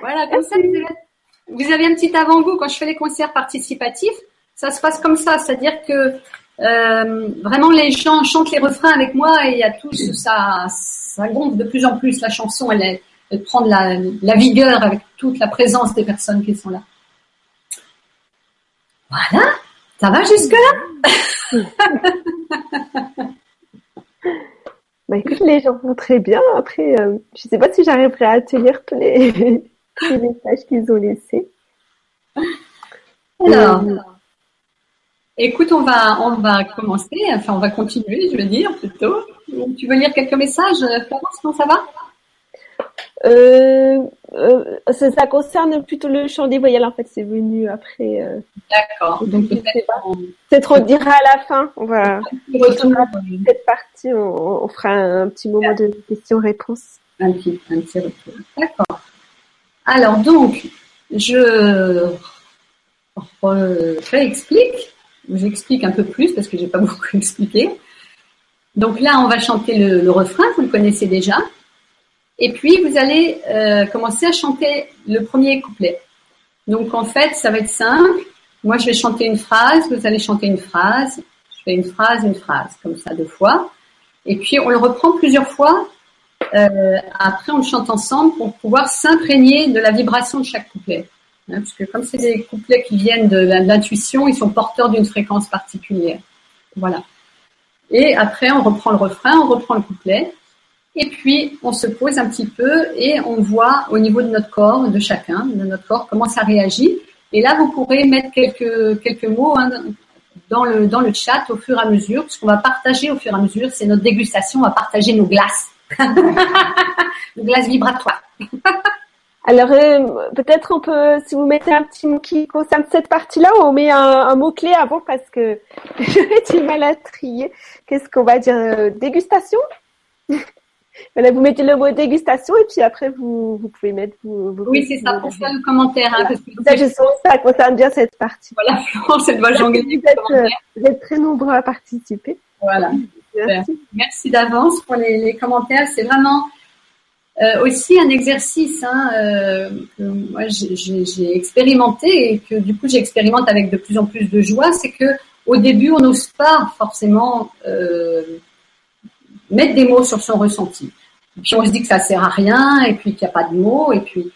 Voilà, comme ça, vous avez, un petit avant-goût quand je fais les concerts participatifs. Ça se passe comme ça, c'est-à-dire que euh, vraiment les gens chantent les refrains avec moi et il y a tout ça, ça gonfle de plus en plus la chanson. Elle, est, prend de la, la vigueur avec toute la présence des personnes qui sont là. Voilà, ça va jusque-là? Bah écoute, les gens vont très bien. Après, je euh, je sais pas si j'arriverai à tenir tous les, tous les messages qu'ils ont laissés. Alors, euh, écoute, on va, on va commencer, enfin on va continuer, je veux dire, plutôt. Tu veux lire quelques messages, Florence, comment ça va? Euh, euh, ça, concerne plutôt le chant des voyelles, en fait, c'est venu après. Euh. D'accord. C'est trop dira à la fin. On va. Cette partie, on, fera un, petit moment de questions-réponses. Un petit, un petit retour. D'accord. Alors, donc, je réexplique. J'explique un peu plus parce que j'ai pas beaucoup expliqué. Donc là, on va chanter le refrain, vous le connaissez déjà. Et puis, vous allez euh, commencer à chanter le premier couplet. Donc, en fait, ça va être simple. Moi, je vais chanter une phrase, vous allez chanter une phrase. Je fais une phrase, une phrase, comme ça, deux fois. Et puis, on le reprend plusieurs fois. Euh, après, on le chante ensemble pour pouvoir s'imprégner de la vibration de chaque couplet. Hein, parce que comme c'est des couplets qui viennent de l'intuition, ils sont porteurs d'une fréquence particulière. Voilà. Et après, on reprend le refrain, on reprend le couplet. Et puis, on se pose un petit peu et on voit au niveau de notre corps, de chacun, de notre corps, comment ça réagit. Et là, vous pourrez mettre quelques, quelques mots hein, dans, le, dans le chat au fur et à mesure, parce qu'on va partager au fur et à mesure. C'est notre dégustation, on va partager nos glaces. nos glaces vibratoires. Alors, euh, peut-être on peut, si vous mettez un petit mot qui concerne cette partie-là, on met un, mot-clé avant parce que j'ai du mal à trier. Qu'est-ce qu'on va dire euh, Dégustation? Voilà, vous mettez le mot dégustation et puis après vous, vous pouvez mettre vos, Oui, c'est ça, pour faire le commentaire. Hein, parce que ça, je sens ça concerne bien cette partie. Voilà, Florence, elle doit jongler. Vous, êtes, vous êtes très nombreux à participer. Voilà. Merci, Merci d'avance pour les, les commentaires. C'est vraiment euh, aussi un exercice hein, euh, que moi j'ai expérimenté et que du coup j'expérimente avec de plus en plus de joie. C'est que au début, on n'ose pas forcément. Euh, mettre des mots sur son ressenti. Et puis on se dit que ça sert à rien, et puis qu'il n'y a pas de mots, et puis.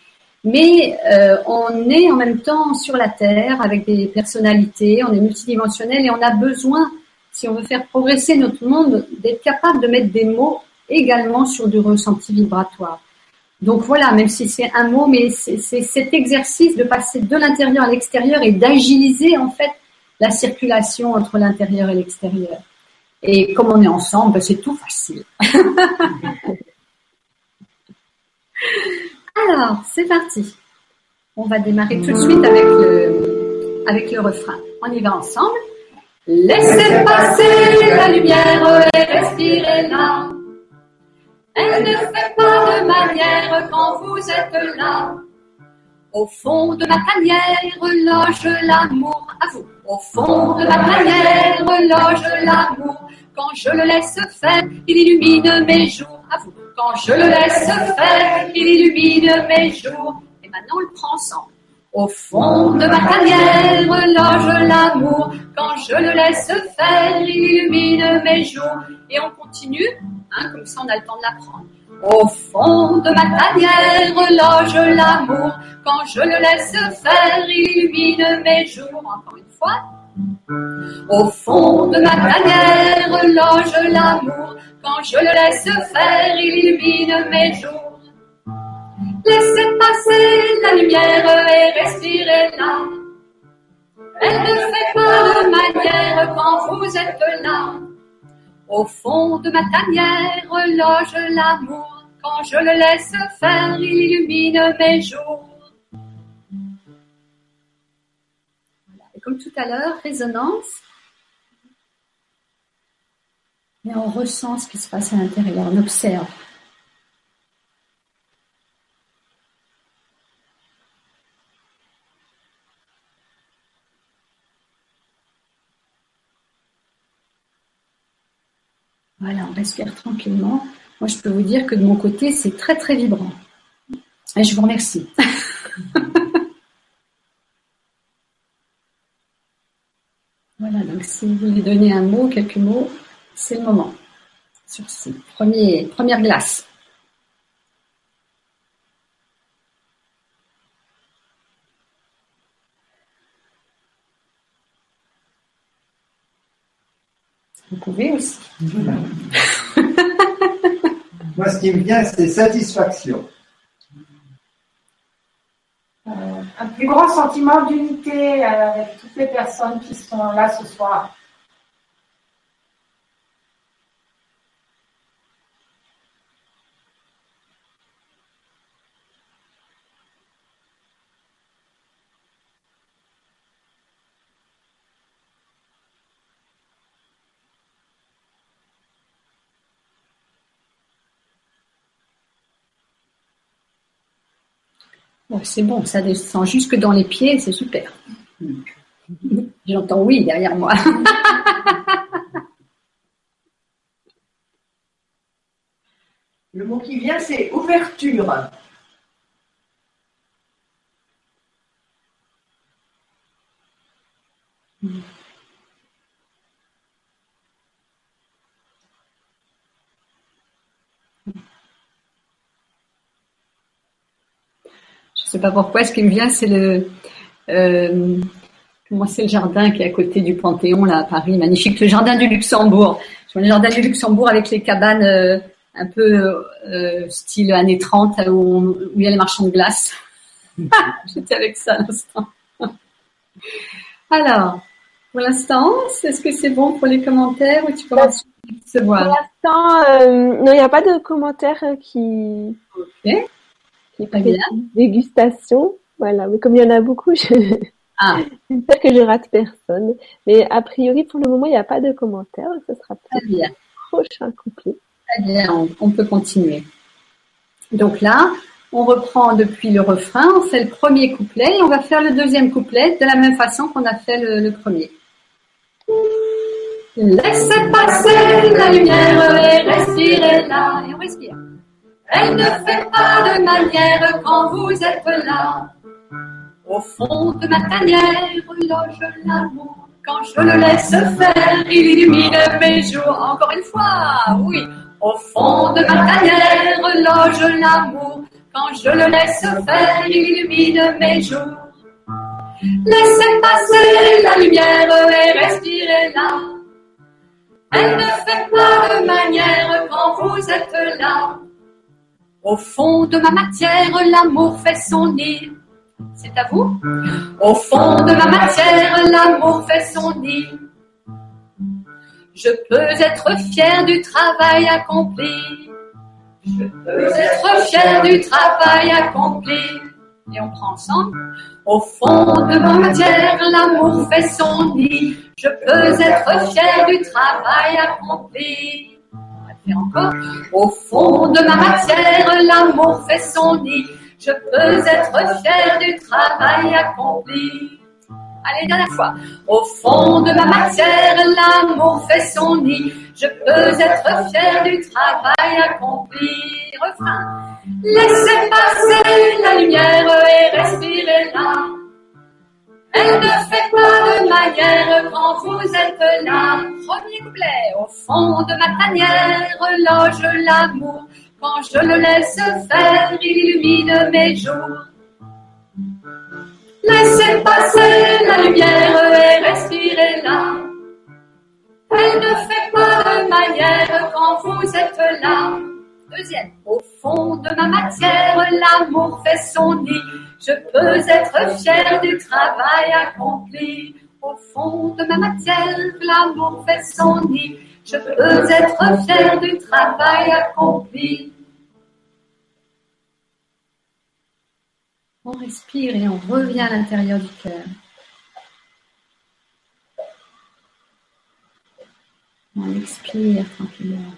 Mais euh, on est en même temps sur la Terre avec des personnalités, on est multidimensionnel et on a besoin, si on veut faire progresser notre monde, d'être capable de mettre des mots également sur du ressenti vibratoire. Donc voilà, même si c'est un mot, mais c'est cet exercice de passer de l'intérieur à l'extérieur et d'agiliser en fait la circulation entre l'intérieur et l'extérieur. Et comme on est ensemble, c'est tout facile. Alors, c'est parti. On va démarrer tout de suite avec le, avec le refrain. On y va ensemble. Laissez passer la lumière et respirez-la. Elle ne fait pas de manière quand vous êtes là. Au fond de ma tanière loge l'amour à vous. Au fond de ma tanière loge l'amour. Quand je le laisse faire, il illumine mes jours à vous. Quand je le laisse faire, il illumine mes jours. Et maintenant, on le prend ensemble. Au fond de ma tanière loge l'amour. Quand je le laisse faire, il illumine mes jours. Et on continue, hein, comme ça on a le temps de l'apprendre. Au fond de ma tanière loge l'amour. Quand je le laisse faire, il illumine mes jours. Encore une fois. Au fond de ma tanière loge l'amour. Quand je le laisse faire, il illumine mes jours. Laissez passer la lumière et respirez-la. Elle ne fait pas de manière quand vous êtes là. Au fond de ma tanière loge l'amour. Quand je le laisse faire, il illumine mes jours. Et comme tout à l'heure, résonance. Et on ressent ce qui se passe à l'intérieur, on observe. Voilà, on respire tranquillement. Moi, je peux vous dire que de mon côté, c'est très très vibrant. Et je vous remercie. voilà, donc si vous voulez donner un mot, quelques mots, c'est le moment. Sur ces premiers, premières glaces. Aussi. Moi, ce qui me vient, c'est satisfaction. Euh, un plus grand sentiment d'unité euh, avec toutes les personnes qui sont là ce soir. C'est bon, ça descend jusque dans les pieds, c'est super. J'entends oui derrière moi. Le mot qui vient, c'est ouverture. Pas pourquoi, ce qui me vient, c'est le, euh, comment c'est le jardin qui est à côté du Panthéon, là, à Paris, magnifique, le jardin du Luxembourg. Je vois le jardin du Luxembourg avec les cabanes euh, un peu euh, style années 30, où, il y a les marchands de glace. J'étais avec ça à l'instant. Alors, pour l'instant, est-ce que c'est bon pour les commentaires ou tu commences se voir? Pour l'instant, non, il n'y a pas de commentaires qui. Ok dégustation. Voilà, mais comme il y en a beaucoup, je... Ah. j'espère que je rate personne. Mais a priori, pour le moment, il n'y a pas de commentaires. Ce sera peut bien. prochain couplet. Très bien, on, peut continuer. Donc là, on reprend depuis le refrain, on fait le premier couplet et on va faire le deuxième couplet de la même façon qu'on a fait le, le premier. Laissez passer la lumière et respirez là. Et on respire. Elle ne fait pas de manière quand vous êtes là. Au fond de ma tanière loge l'amour. Quand je le laisse faire, il illumine mes jours. Encore une fois, oui. Au fond de ma tanière loge l'amour. Quand je le laisse faire, il illumine mes jours. Laissez passer la lumière et respirez là. Elle ne fait pas de manière quand vous êtes là. Au fond de ma matière, l'amour fait son nid. C'est à vous? Au fond de ma matière, l'amour fait son nid. Je peux être fier du travail accompli. Je peux être fier du travail accompli. Et on prend ensemble. Au fond de ma matière, l'amour fait son nid. Je peux être fier du travail accompli encore. Au fond de ma matière, l'amour fait son nid. Je peux être fier du travail accompli. Allez, dernière fois. Au fond de ma matière, l'amour fait son nid. Je peux être fier du travail accompli. Refrain. Laissez passer la lumière et respirez là. Elle ne fait pas de manière quand vous êtes là? Premier couplet, au fond de ma tanière loge l'amour. Quand je le laisse faire, il illumine mes jours. Laissez passer la lumière et respirez là. Elle ne fait pas de manière quand vous êtes là. Deuxième, au fond de ma matière, l'amour fait son nid. Je peux être fier du travail accompli. Au fond de ma matière, l'amour fait son nid. Je peux être fier du travail accompli. On respire et on revient à l'intérieur du cœur. On expire tranquillement.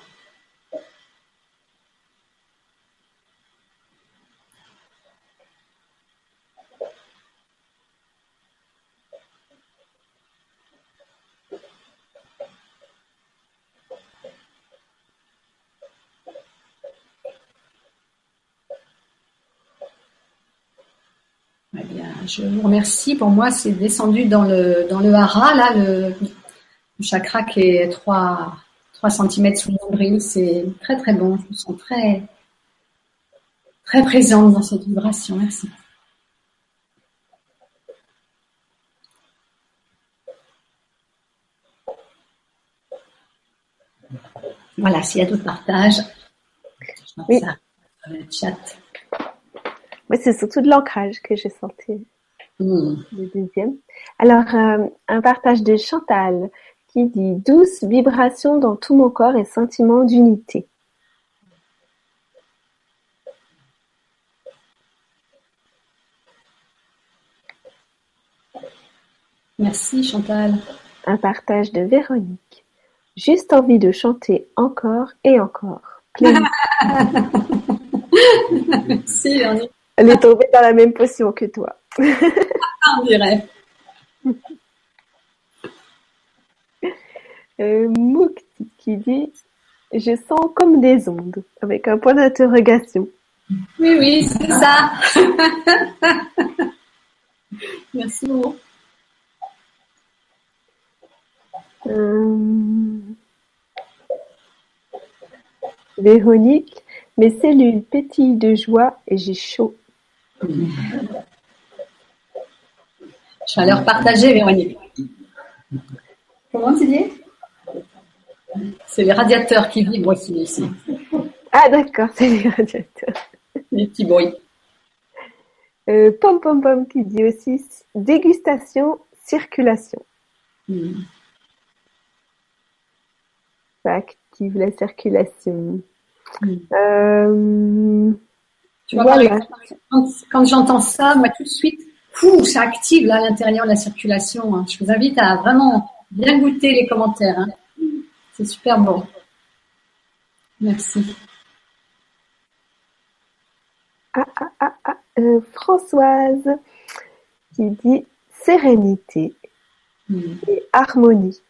Je vous remercie. Pour moi, c'est descendu dans le, dans le hara, là, le, chakra qui est 3, 3 cm sous le nombril. C'est très, très bon. Je me sens très, très présente dans cette vibration. Merci. Voilà, s'il y a d'autres partages, Oui. Ça, le chat. C'est surtout de l'ancrage que j'ai senti, Hmm. le deuxième. Alors, euh, un partage de Chantal qui dit douce vibration dans tout mon corps et sentiment d'unité. Merci Chantal. Un partage de Véronique. Juste envie de chanter encore et encore. Elle est tombée dans la même potion que toi. On dirait. Euh, Moukti qui dit Je sens comme des ondes, avec un point d'interrogation. Oui, oui, c'est ça. Merci beaucoup. Euh, Véronique, mes cellules pétillent de joie et j'ai chaud. Je vais leur partager, Véronique. Comment tu dis? C'est les radiateurs qui vibrent aussi ici. Ah d'accord, c'est les radiateurs. Les petits bruits. Euh, Pom Pom Pom qui dit aussi dégustation, circulation. Hmm. Ça active la circulation. Hmm. Euh, Tu vois, Voilà. quand j'entends ça, moi tout de suite, fou, ça active là à l'intérieur la circulation. hein. Je vous invite à vraiment bien goûter les commentaires. hein. C'est super bon. Merci. ah, ah, ah, ah, euh, Françoise qui dit sérénité Hmm. et harmonie.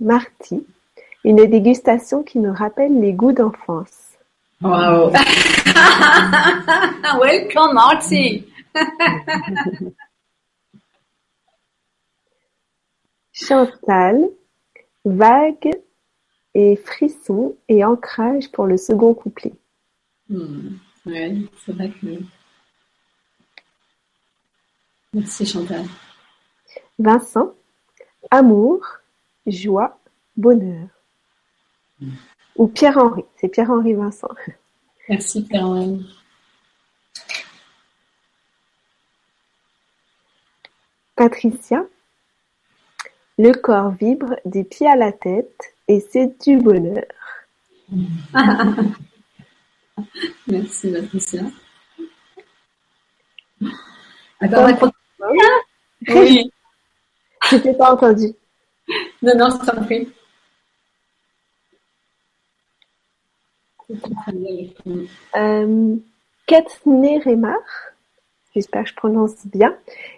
Marty, une dégustation qui me rappelle les goûts d'enfance. Wow. Welcome, Marty. Chantal, vague et frisson et ancrage pour le second couplet. Hmm. Ouais, c'est vrai que. Merci Chantal. Vincent, amour, joie, bonheur. Ou Pierre-Henri, c'est Pierre-Henri Vincent. Merci Pierre-Henri. Patricia, le corps vibre des pieds à la tête et c'est du bonheur. Merci Patricia. Attends. Oui. Je t'ai pas entendu. Non, non, je t'en prie. Euh, Katné Remar, j'espère que je prononce bien,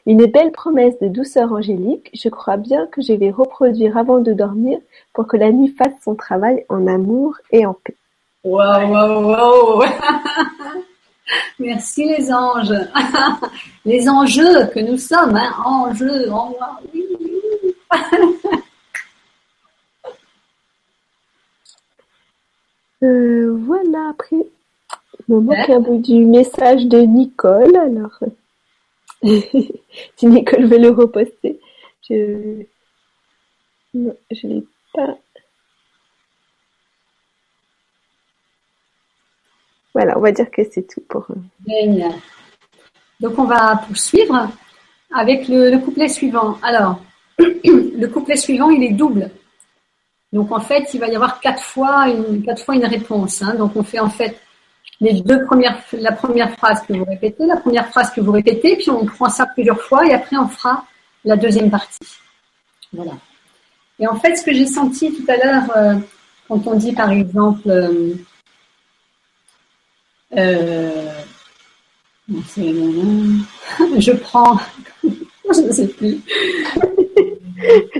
une belle promesse de douceur angélique. Je crois bien que je vais reproduire avant de dormir pour que la nuit fasse son travail en amour et en paix. Waouh, waouh, waouh. Merci les anges. Les enjeux que nous sommes, hein. Enjeux, en oui, oui. Euh, voilà, après, il me manque un bout du message de Nicole, alors si Nicole veut le reposter, je non, je l'ai pas. Voilà, on va dire que c'est tout pour. euh, Génial. Donc on va poursuivre avec le, le couplet suivant. Alors, le couplet suivant, il est double. Donc en fait, il va y avoir quatre fois une, quatre fois une réponse. hein. Donc on fait en fait les deux premières, la première phrase que vous répétez, la première phrase que vous répétez, puis on prend ça plusieurs fois et après on fera la deuxième partie. Voilà. Et en fait, ce que j'ai senti tout à l'heure, euh, quand on dit par exemple, euh, euh, je prends, je ne sais plus.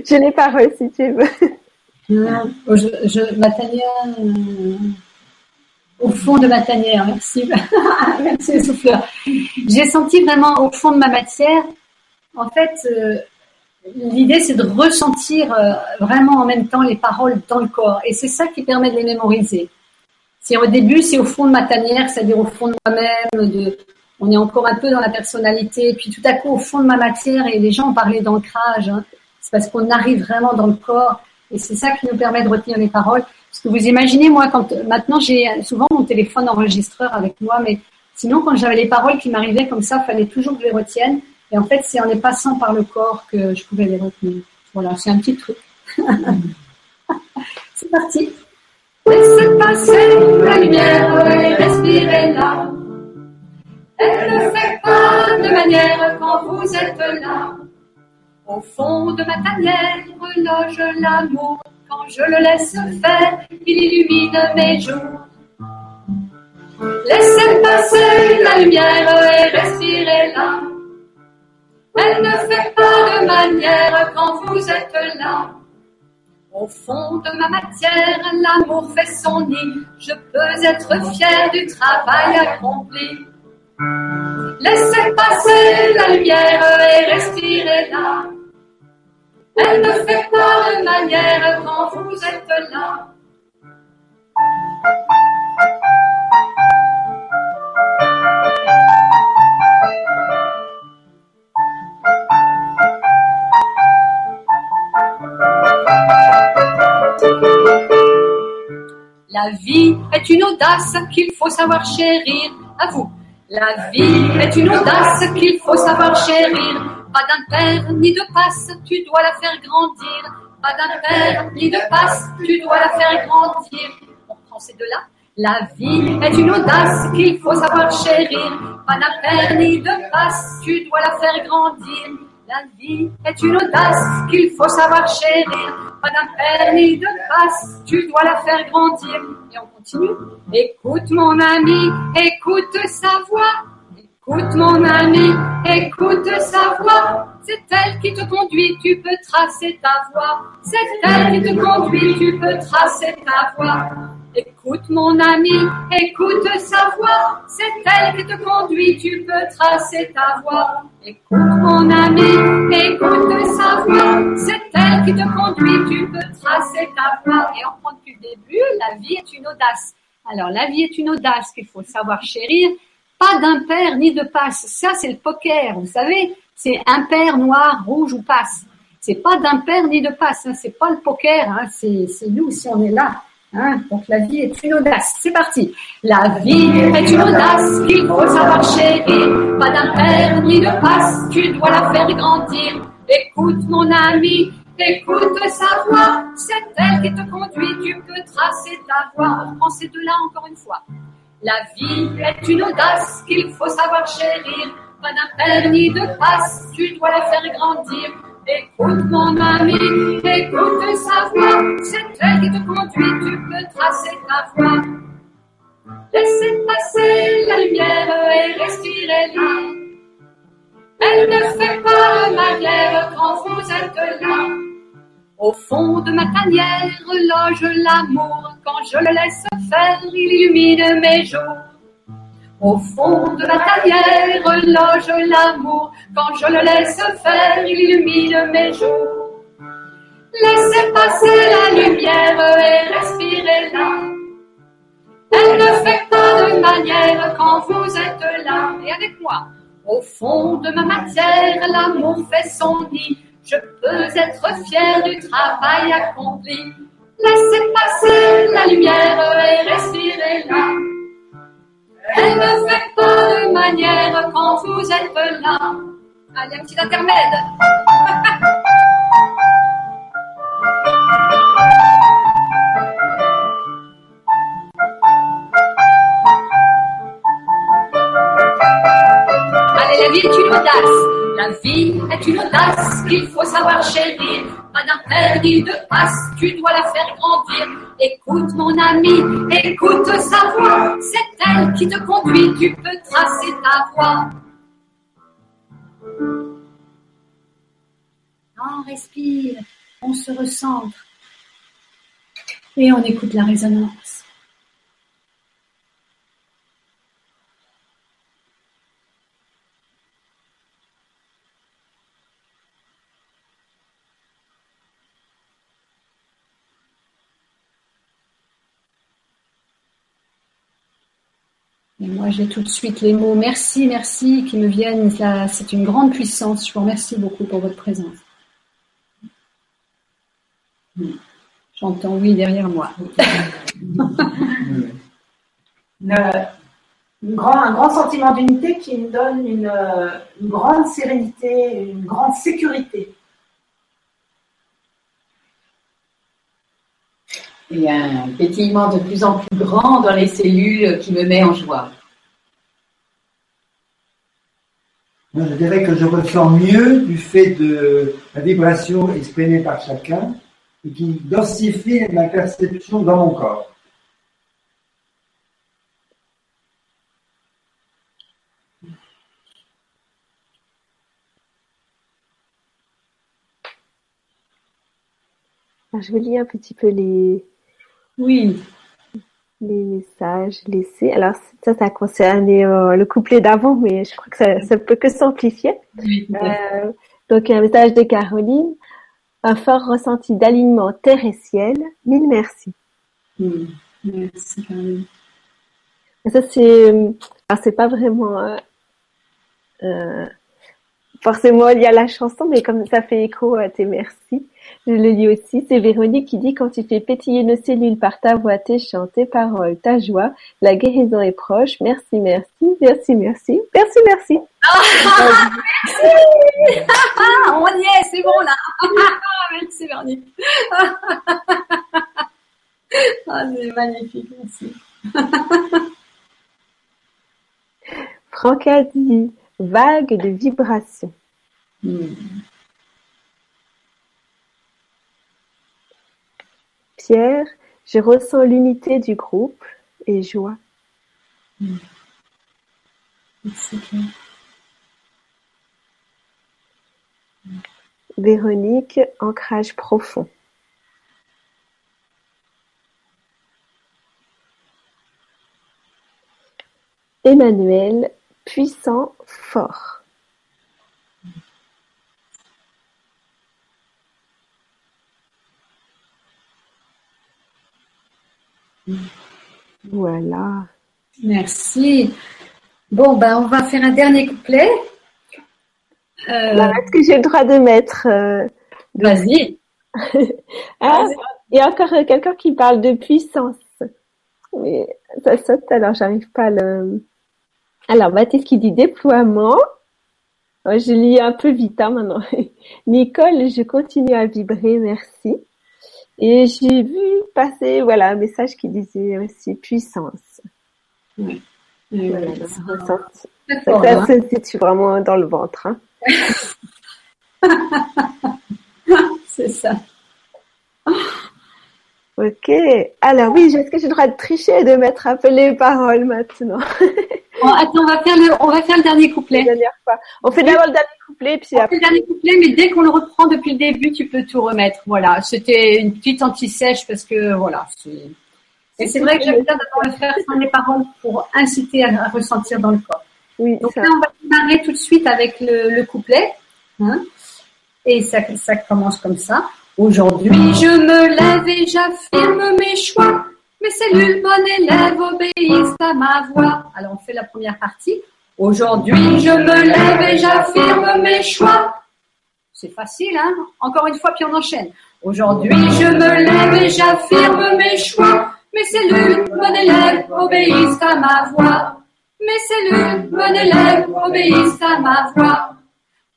Je l'ai pas reçu, si tu veux. Je, ma tanière, euh, au fond de ma tanière, merci, merci le souffleur. J'ai senti vraiment au fond de ma matière, en fait, euh, l'idée c'est de ressentir euh, vraiment en même temps les paroles dans le corps, et c'est ça qui permet de les mémoriser. C'est au début, c'est au fond de ma tanière, c'est-à-dire au fond de moi-même, de, on est encore un peu dans la personnalité. Puis tout à coup, au fond de ma matière, et les gens ont parlé d'ancrage, hein, c'est parce qu'on arrive vraiment dans le corps. Et c'est ça qui nous permet de retenir les paroles. Parce que vous imaginez, moi, quand maintenant j'ai souvent mon téléphone enregistreur avec moi, mais sinon quand j'avais les paroles qui m'arrivaient comme ça, fallait toujours que je les retienne. Et en fait, c'est en les passant par le corps que je pouvais les retenir. Voilà, c'est un petit truc. c'est parti. Passer la lumière et respirez là. Elle ne fait pas de manière quand vous êtes là. Au fond de ma tanière loge l'amour. Quand je le laisse faire, il illumine mes jours. Laissez passer la lumière et respirez là. Elle ne fait pas de manière quand vous êtes là. Au fond de ma matière, l'amour fait son nid. Je peux être fier du travail accompli. Laissez passer la lumière et respirez là. Elle ne fait pas de manière quand vous êtes là. La vie est une audace qu'il faut savoir chérir. À vous. La vie est une audace qu'il faut savoir chérir. Pas d'un père ni de passe, tu dois la faire grandir. Pas d'un père ni de passe, tu dois la faire grandir. On prend ces deux-là. La vie est une audace qu'il faut savoir chérir. Pas d'un père ni de passe, tu dois la faire grandir. La vie est une audace qu'il faut savoir chérir. Pas d'un père ni de passe, tu dois la faire grandir. Et on continue. Écoute mon ami, écoute sa voix. Écoute mon ami, écoute sa voix. C'est elle qui te conduit, tu peux tracer ta voix. C'est elle qui te conduit, tu peux tracer ta voix. Écoute mon ami, écoute sa voix. C'est elle qui te conduit, tu peux tracer ta voix. Écoute mon ami, écoute sa voix. C'est elle qui te conduit, tu peux tracer ta voix. Et on prend depuis le début, la vie est une audace. Alors la vie est une audace qu'il faut savoir chérir pas d'impair ni de passe. Ça, c'est le poker, vous savez. C'est impair, noir, rouge ou passe. C'est pas d'impair ni de passe. Hein. C'est pas le poker. Hein. C'est, nous si on est là. Hein. Donc la vie est une audace. C'est parti. La vie est une audace qu'il faut savoir chérir. Pas d'impair ni de passe. Tu dois la faire grandir. Écoute mon ami, écoute sa voix. C'est elle qui te conduit. Tu peux tracer ta voix. On reprend ces deux-là encore une fois. La vie est une audace qu'il faut savoir chérir. Pas d'un ni de passe, tu dois la faire grandir. Écoute mon ami, écoute sa voix. C'est elle qui te conduit, tu peux tracer ta voix. Laissez passer la lumière et respirez là. Elle ne fait pas de manière quand vous êtes là. Au fond de ma tanière loge l'amour, quand je le laisse faire, il illumine mes jours. Au fond de ma tanière loge l'amour, quand je le laisse faire, il illumine mes jours. Laissez passer la lumière et respirez là. Elle ne fait pas de manière quand vous êtes là. Et avec moi, au fond de ma matière, l'amour fait son nid. Je peux être fier du travail accompli. Laissez passer la lumière et respirez là. Elle ne fait pas de manière quand vous êtes là. Allez, un petit intermède. Allez, la vie est une. La vie est une audace qu'il faut savoir chérir. Pas d'un ni de passe, tu dois la faire grandir. Écoute mon ami, écoute sa voix. C'est elle qui te conduit, tu peux tracer ta voie. On respire, on se recentre et on écoute la résonance. Moi, j'ai tout de suite les mots merci, merci qui me viennent. C'est une grande puissance. Je vous remercie beaucoup pour votre présence. J'entends oui derrière moi. un grand sentiment d'unité qui me donne une, grande sérénité, une grande sécurité. Et un pétillement de plus en plus grand dans les cellules qui me met en joie. je dirais que je ressens mieux du fait de la vibration exprimée par chacun et qui densifie ma perception dans mon corps. Je vais lire un petit peu les, oui. les messages laissés. Alors ça, ça concernait euh, le couplet d'avant, mais je crois que ça, ça peut que s'amplifier. Euh, donc un message de Caroline. Un fort ressenti d'alignement terre et ciel. Mille merci. Merci Caroline. Ça c'est, c'est pas vraiment euh, forcément lié à la chanson, mais comme ça fait écho à tes merci. Je le lis aussi. C'est Véronique qui dit quand tu fais pétiller nos cellules par ta voix, tes chants, tes paroles, ta joie, la guérison est proche. Merci, merci, merci, merci, merci, merci. Ah, merci On y est, c'est bon là. merci Véronique. ah, c'est magnifique, merci. Franck a dit vague de vibrations. Hmm. Pierre, je ressens l'unité du groupe et joie. Hmm. Véronique, ancrage profond. Emmanuel, puissant, fort. Voilà. Merci. Bon, ben, on va faire un dernier couplet. Euh... Est-ce que j'ai le droit de mettre euh, Vas-y. ah, il y a encore quelqu'un qui parle de puissance. Mais ça saute, alors j'arrive pas à le. Alors, Baptiste qui dit déploiement. Je lis un peu vite hein, maintenant. Nicole, je continue à vibrer, merci. Et j'ai vu passer voilà un message qui disait aussi puissance. Oui. Voilà, ça, ça, se situe vraiment dans le ventre. Hein. C'est ça. Ok. Alors oui, est-ce que j'ai le droit de tricher et de mettre un peu les paroles maintenant? Oh, Attends, on va faire le, on va faire le dernier couplet. On fait d'abord le dernier couplet, puis on après. Fait le dernier couplet, mais dès qu'on le reprend depuis le début, tu peux tout remettre. Voilà. C'était une petite anti-sèche parce que voilà. Et c'est vrai que j'aime bien d'abord le faire sans les paroles pour inciter à, ressentir dans le corps. Oui. Donc là, on va démarrer tout de suite avec le, le couplet. Hein et ça, ça commence comme ça. Aujourd'hui, je me lève et j'affirme mes choix. Mes cellules, mon élève obéissent à ma voix. Alors, on fait la première partie. Aujourd'hui, je me lève et j'affirme mes choix. C'est facile, hein? Encore une fois, puis on enchaîne. Aujourd'hui, je me lève et j'affirme mes choix. Mes cellules, mon élève obéissent à ma voix. Mes cellules, mon élève obéissent à ma voix.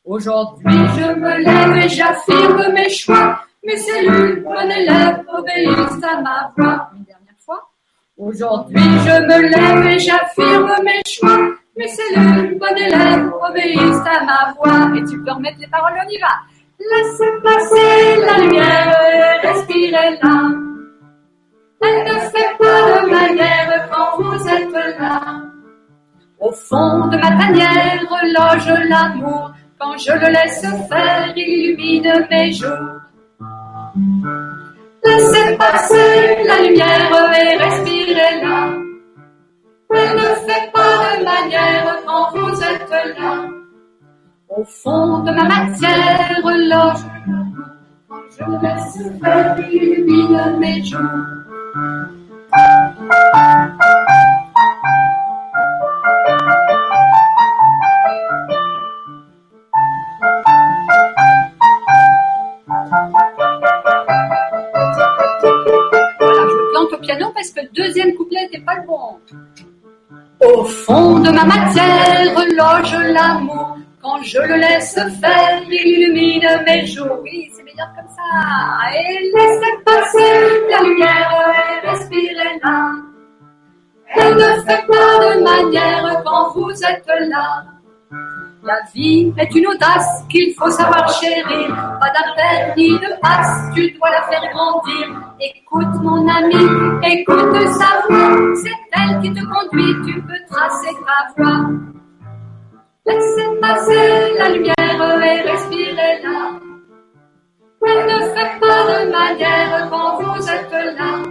Aujourd'hui, je me lève et j'affirme mes choix. Mes cellules, mon élève, obéissent à ma voix. Une dernière fois. Aujourd'hui, je me lève et j'affirme mes choix. Mes cellules, mon élève, obéissent à ma voix. Et tu peux remettre les paroles, on y va. Laissez passer la lumière, respirez-la. Elle ne fait pas de manière quand vous êtes là. Au fond de ma tanière loge l'amour. Quand je le laisse faire, il illumine mes jours. Laissez passer la lumière et respirez-la. Elle ne fait pas de manière quand vous êtes là. Au fond de ma matière loge, je laisse faire illumine mes jours. Deuxième couplet n'est pas le bon. Au fond de ma matière loge l'amour. Quand je le laisse faire, il illumine mes jours. Oui, c'est meilleur comme ça. Et laissez passer la lumière et respirez-la. Et ne faites pas de manière quand vous êtes là. La vie est une audace qu'il faut savoir chérir. Pas d'appel ni de passe, tu dois la faire grandir. Écoute mon ami, écoute sa voix. C'est elle qui te conduit, tu peux tracer ta voie. Laissez passer la lumière et respirez-la. Et ne faites pas de manière quand vous êtes là.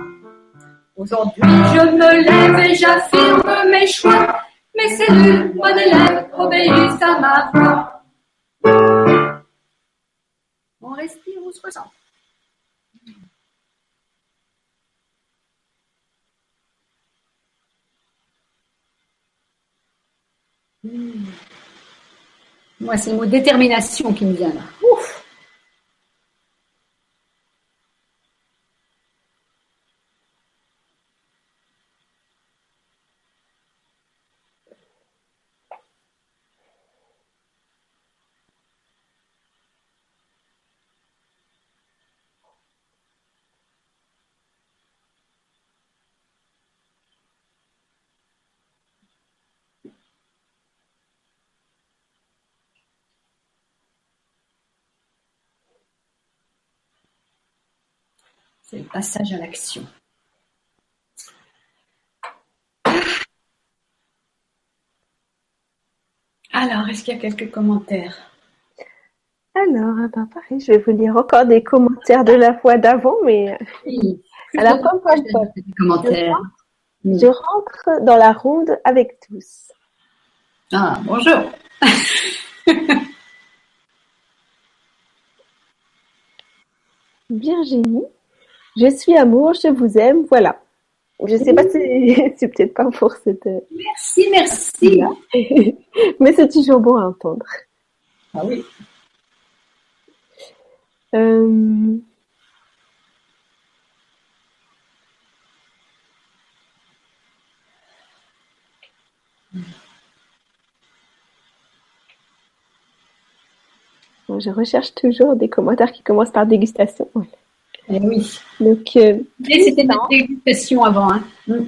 Aujourd'hui, je me lève et j'affirme mes choix. Mes cellules, mon élève, obéissent à ma voix. On respire, on se ressent. Moi, c'est le mot détermination qui me vient là. Ouf C'est le passage à l'action. Alors, est-ce qu'il y a quelques commentaires? Alors, ah ben, pareil, je vais vous lire encore des commentaires de la fois d'avant, mais Oui. alors comme quoi, je, Des commentaires. je rentre dans la ronde avec tous. Ah, bonjour. Virginie, je suis amour, je vous aime, voilà. Je sais pas si c'est peut-être pas pour cette, Merci, merci. mais c'est toujours bon à entendre. Ah oui. Euh, bon, Je recherche toujours des commentaires qui commencent par dégustation. Eh oui. Donc, euh, Et c'était notre dégustation avant. Hein. Mm.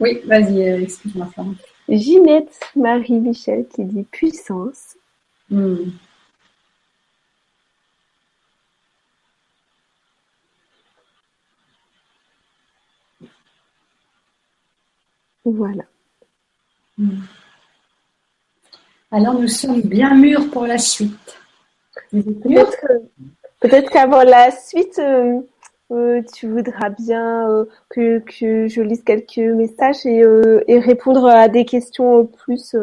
Oui, vas-y, euh, excuse-moi. Florence. Ginette Marie-Michel qui dit puissance. Mm. Voilà. Alors, nous sommes bien mûrs pour la suite. Peut-être qu'avant la suite, euh, euh, tu voudras bien euh, que, que je lise quelques messages et, euh, et répondre à des questions plus,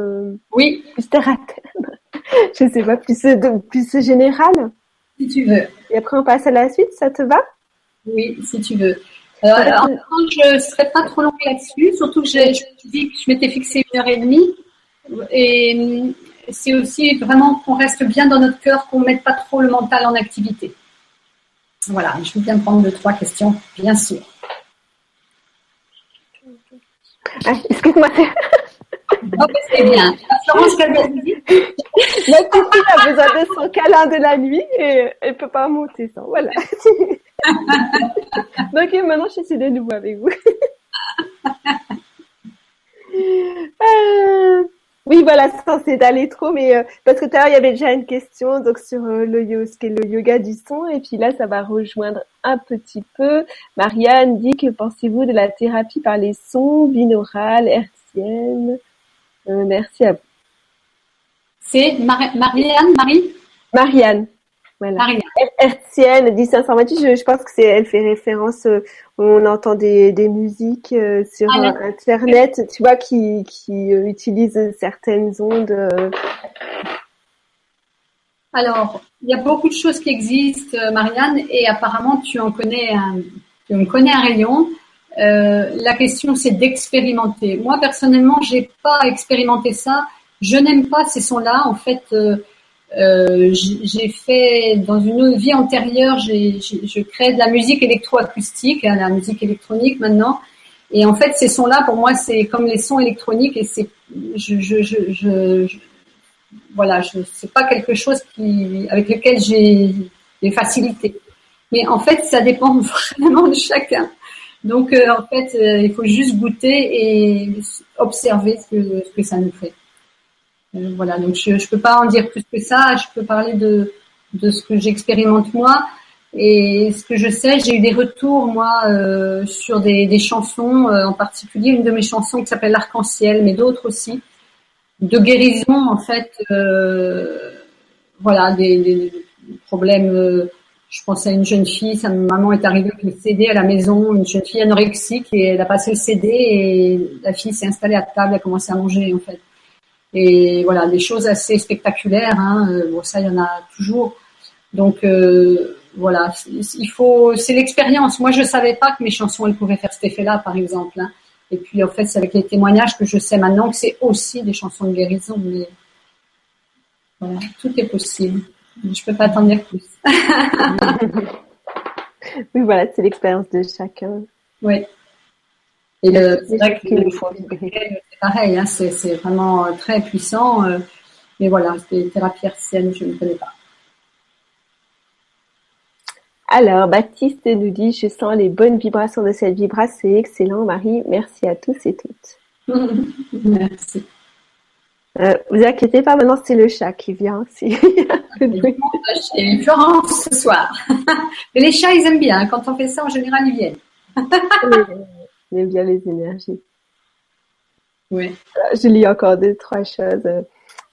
Oui, plus terre à terre. Je sais pas, plus, de, plus générales. si tu veux. Et après, on passe à la suite, ça te va? Oui, si tu veux. Alors, en temps, je ne serai pas trop longue là-dessus, surtout que je dis que je m'étais fixé une heure et demie. Et hum, c'est aussi vraiment qu'on reste bien dans notre cœur, qu'on ne mette pas trop le mental en activité. Voilà, je veux bien prendre deux, trois questions, bien sûr. Ah, Excuse-moi, ben, c'est bien. Florence, petite a besoin de son câlin de la nuit et elle peut pas monter sans. Voilà. Donc maintenant, je suis de nouveau avec vous. Euh, oui, voilà, sans s'étaler trop, mais euh, parce que tout à l'heure, il y avait déjà une question donc sur euh, le yo- ce qu'est le yoga du son, et puis là, ça va rejoindre un petit peu. Marianne dit que pensez-vous de la thérapie par les sons, binaurales, hertziennes Euh, Merci à vous. C'est Mar- Marianne, Marie? Marianne. Voilà. Marianne. Hertzienne, 1028, je, je pense que c'est, elle fait référence, euh, on entend des, des musiques euh, sur Ah, euh. Internet, tu vois, qui, qui utilisent certaines ondes. Alors, il y a beaucoup de choses qui existent, Marianne, et apparemment tu en connais un, tu en connais un rayon. La question, c'est d'expérimenter. Moi, personnellement, j'ai pas expérimenté ça. Je n'aime pas ces sons-là. En fait, euh, j'ai fait dans une vie antérieure, j'ai- j'ai- je crée de la musique électroacoustique, hein, la musique électronique maintenant, Et en fait, ces sons-là, pour moi, c'est comme les sons électroniques et c'est, je, je, je, je, voilà, je, c'est pas quelque chose qui, avec lequel j'ai des facilités. Mais en fait, ça dépend vraiment de chacun. Donc, euh, en fait, euh, il faut juste goûter et observer ce que, ce que ça nous fait. Euh, voilà, donc je ne peux pas en dire plus que ça. Je peux parler de, de ce que j'expérimente moi. Et ce que je sais, j'ai eu des retours moi euh, sur des, des chansons, euh, en particulier une de mes chansons qui s'appelle L'arc-en-ciel, mais d'autres aussi, de guérison en fait. Voilà, des, problèmes. Je pensais à une jeune fille, sa maman est arrivée avec le CD à la maison, une jeune fille anorexique, et elle a passé le CD et la fille s'est installée à table, a commencé à manger en fait. Et voilà, des choses assez spectaculaires. Hein. Euh, bon, ça, il y en a toujours. Donc euh, voilà, il faut, c'est l'expérience. Moi, je savais pas que mes chansons elles pouvaient faire cet effet-là, par exemple. Hein. Et puis en fait, c'est avec les témoignages que je sais maintenant que c'est aussi des chansons de guérison. Mais voilà, tout est possible. Je peux pas t'en dire plus. oui, voilà, c'est l'expérience de chacun. Oui. Et le, c'est vrai que c'est pareil, hein, c'est, c'est vraiment très puissant. Euh, mais voilà, les thérapies hertziennes, je ne connais pas. Alors, Baptiste nous dit, je sens les bonnes vibrations de cette vibration, c'est excellent, Marie. Merci à tous et toutes. Merci. Euh, vous inquiétez pas, maintenant c'est le chat qui vient. Si... Chez Florence ce soir. Mais les chats, ils aiment bien. Quand on fait ça, en général, ils viennent. Aiment bien les énergies. Oui. Je lis encore deux, trois choses.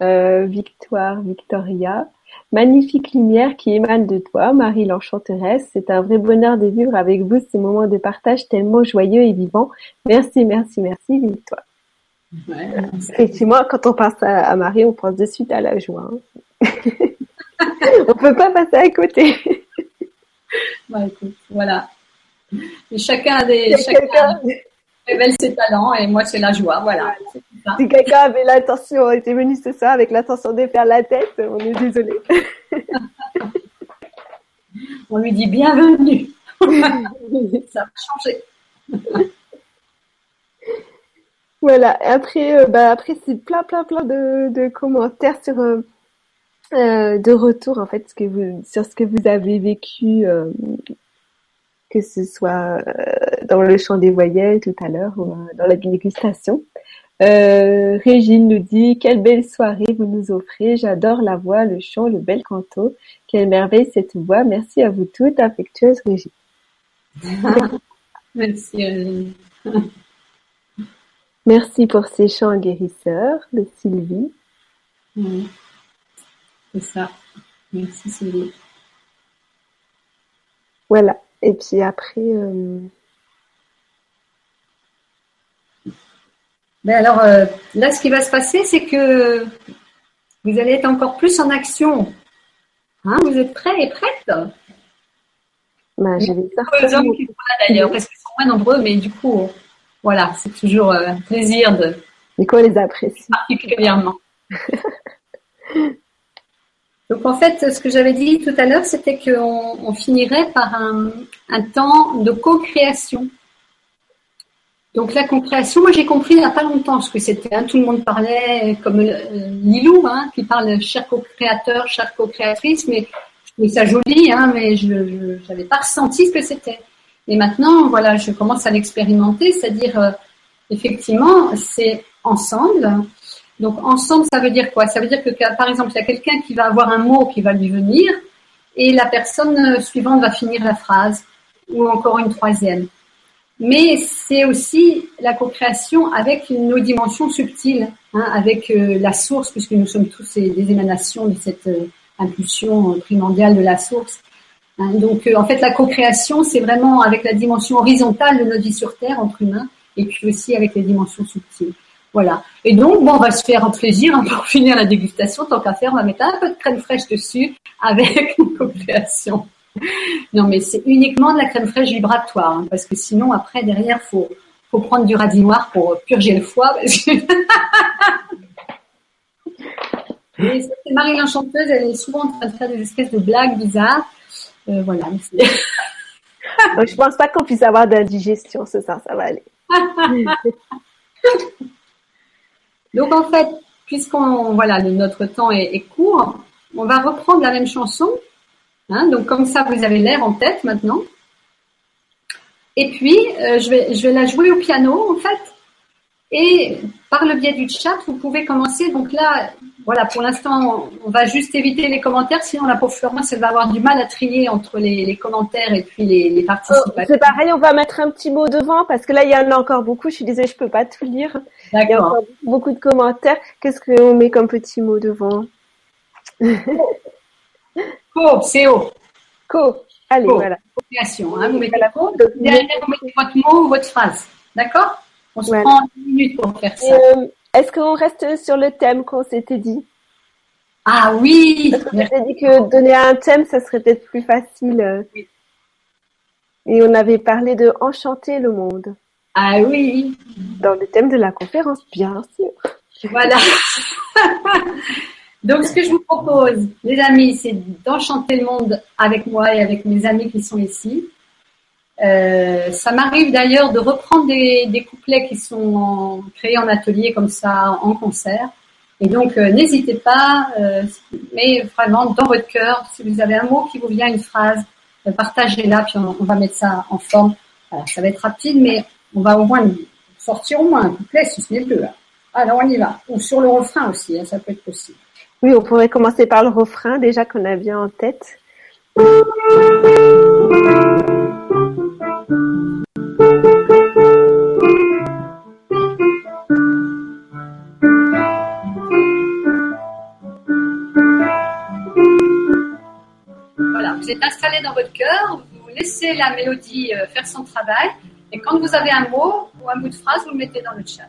Euh, Victoire, Victoria. Magnifique lumière qui émane de toi, Marie l'Enchanteresse. C'est un vrai bonheur de vivre avec vous ces moments de partage tellement joyeux et vivants. Merci, merci, merci, Victoire. Ouais, Effectivement, quand on pense à, à, Marie, on pense de suite à la joie. Hein. on peut pas passer à côté. Bah, écoute, voilà. Chacun a des, chacun révèle ses talents et moi c'est la joie, voilà. Si quelqu'un avait l'intention, était venu ce soir avec l'intention de faire la tête, on est désolé. on lui dit bienvenue. Ça va changer. Voilà. Après, euh, bah, après c'est plein, plein, plein de, de commentaires sur euh, euh, de retour en fait, ce que vous, sur ce que vous avez vécu, euh, que ce soit dans le chant des voyelles tout à l'heure ou dans la dégustation. Euh, Régine nous dit quelle belle soirée vous nous offrez. J'adore la voix, le chant, le bel canto. Quelle merveille cette voix. Merci à vous toutes, affectueuse Régine. Merci Régine. Merci pour ces chants guérisseurs de Sylvie. Oui. C'est ça. Merci Sylvie. Voilà. Et puis après. Euh... Ben alors euh, là, ce qui va se passer, c'est que vous allez être encore plus en action. Hein, vous êtes prêts et prêtes? Ben, j'avais Les hommes qui sont là d'ailleurs, parce qu'ils sont moins nombreux, mais du coup, voilà, c'est toujours euh, un plaisir de. Qu'on les apprécie. Particulièrement. Donc en fait, ce que j'avais dit tout à l'heure, c'était qu'on on finirait par un, temps de co-création. Donc la co-création, moi j'ai compris il n'y a pas longtemps ce que c'était. Hein. Tout le monde parlait comme euh, Lilou, hein, qui parle cher co-créateur, chère co-créatrice, mais je trouvais ça joli, hein, mais je n'avais pas ressenti ce que c'était. Et maintenant, voilà, je commence à l'expérimenter, c'est-à-dire euh, effectivement, c'est ensemble. Donc ensemble, ça veut dire quoi? Ça veut dire que par exemple, il y a quelqu'un qui va avoir un mot qui va lui venir et la personne suivante va finir la phrase ou encore une troisième. Mais c'est aussi la co-création avec nos dimensions subtiles, hein, avec euh, la source, puisque nous sommes tous des émanations de cette euh, impulsion primordiale de la source. Hein, donc, euh, en fait, la co-création, c'est vraiment avec la dimension horizontale de notre vie sur Terre, entre humains, et puis aussi avec les dimensions subtiles. Voilà. Et donc, bon, on va se faire un plaisir hein, pour finir la dégustation. Tant qu'à faire, on va mettre un peu de crème fraîche dessus avec une co-création. Non, mais c'est uniquement de la crème fraîche vibratoire, hein, parce que sinon, après, derrière, faut faut prendre du radis noir pour purger le foie. Parce que... Et Marie l'Enchanteuse, elle est souvent en train de faire des espèces de blagues bizarres. Euh, voilà. Donc, je pense pas qu'on puisse avoir d'indigestion ce soir, ça va aller. Donc en fait, puisqu'on voilà, notre temps est, court, on va reprendre la même chanson. Hein. donc comme ça, vous avez l'air en tête maintenant. Et puis, euh, je, vais, je vais la jouer au piano en fait. Et par le biais du chat, vous pouvez commencer. Donc là, voilà, pour l'instant, on va juste éviter les commentaires, sinon la pauvre Florence, elle va avoir du mal à trier entre les, commentaires et puis les, les participants. Oh, c'est pareil, on va mettre un petit mot devant parce que là, il y en a encore beaucoup. Je suis désolée, je peux pas tout lire. Il y a encore beaucoup de commentaires. Qu'est-ce qu'on met comme petit mot devant Co, c'est O. Co. Allez, voilà. Hein, vous mettez la co. Derrière, vous mettez votre mot ou votre phrase. D'accord? On se prend une minute pour faire ça. Euh, est-ce qu'on reste sur le thème qu'on s'était dit? Ah oui Parce qu'on s'était dit que donner un thème, ça serait peut-être plus facile. Oui. Et on avait parlé de enchanter le monde. Ah oui Dans le thème de la conférence, bien sûr. Voilà. Donc, ce que je vous propose, les amis, c'est d'enchanter le monde avec moi et avec mes amis qui sont ici. Euh, ça m'arrive d'ailleurs de reprendre des, des, couplets qui sont créés en atelier comme ça, en concert. Et donc, euh, n'hésitez pas, euh, mais vraiment dans votre cœur, si vous avez un mot qui vous vient, une phrase, partagez-la, puis on, va mettre ça en forme. Alors, ça va être rapide, mais on va au moins sortir au moins un couplet, si ce n'est deux. Alors, on y va. Ou sur le refrain aussi, hein, ça peut être possible. Oui, on pourrait commencer par le refrain, déjà qu'on a bien en tête. Voilà, vous êtes installé dans votre cœur, vous laissez la mélodie euh, faire son travail, et quand vous avez un mot ou un bout de phrase, vous le mettez dans le chat.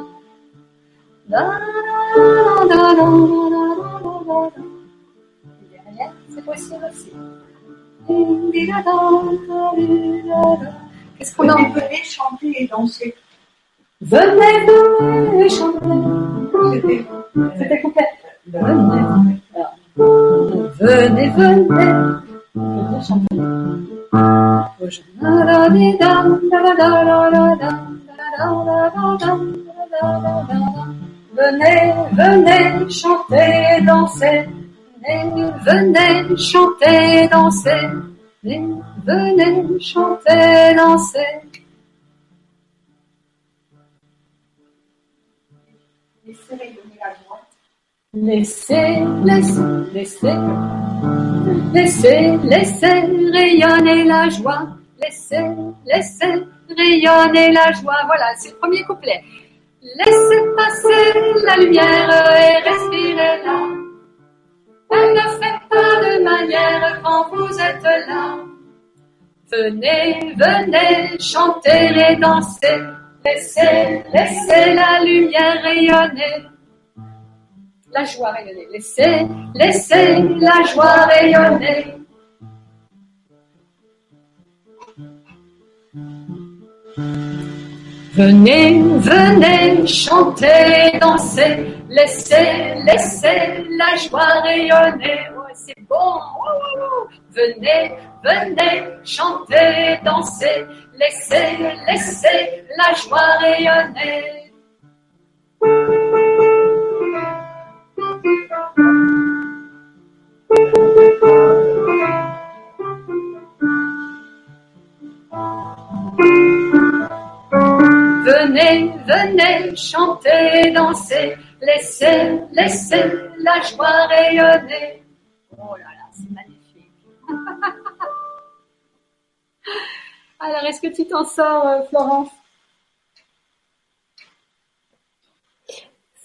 C'est possible aussi. Qu'est-ce qu'on a Venez chanter et danser. Venez, venez chanter. C'était coupé. Venez, venez. Venez, venez chanter. Venez, venez chanter, danser. Venez, venez chanter, danser. Venez, venez chanter, danser. Laissez, laissez, laissez, laissez, laissez rayonner la joie. Laissez, laissez rayonner la joie. Voilà, c'est le premier couplet. Laissez passer la lumière et respirez-la. Elle ne fait pas de manière quand vous êtes là. Venez, venez, chanter et danser. Laissez, laissez la lumière rayonner la joie rayonner. Laissez, laissez la joie rayonner. Venez, venez, chanter, danser, laissez, laissez la joie rayonner. C'est bon. Venez, venez, chanter, danser, laissez, laissez la joie rayonner. Venez, venez, chanter, danser, laissez, laissez la joie rayonner. Oh là là, c'est magnifique. Alors, est-ce que tu t'en sors, euh, Florence?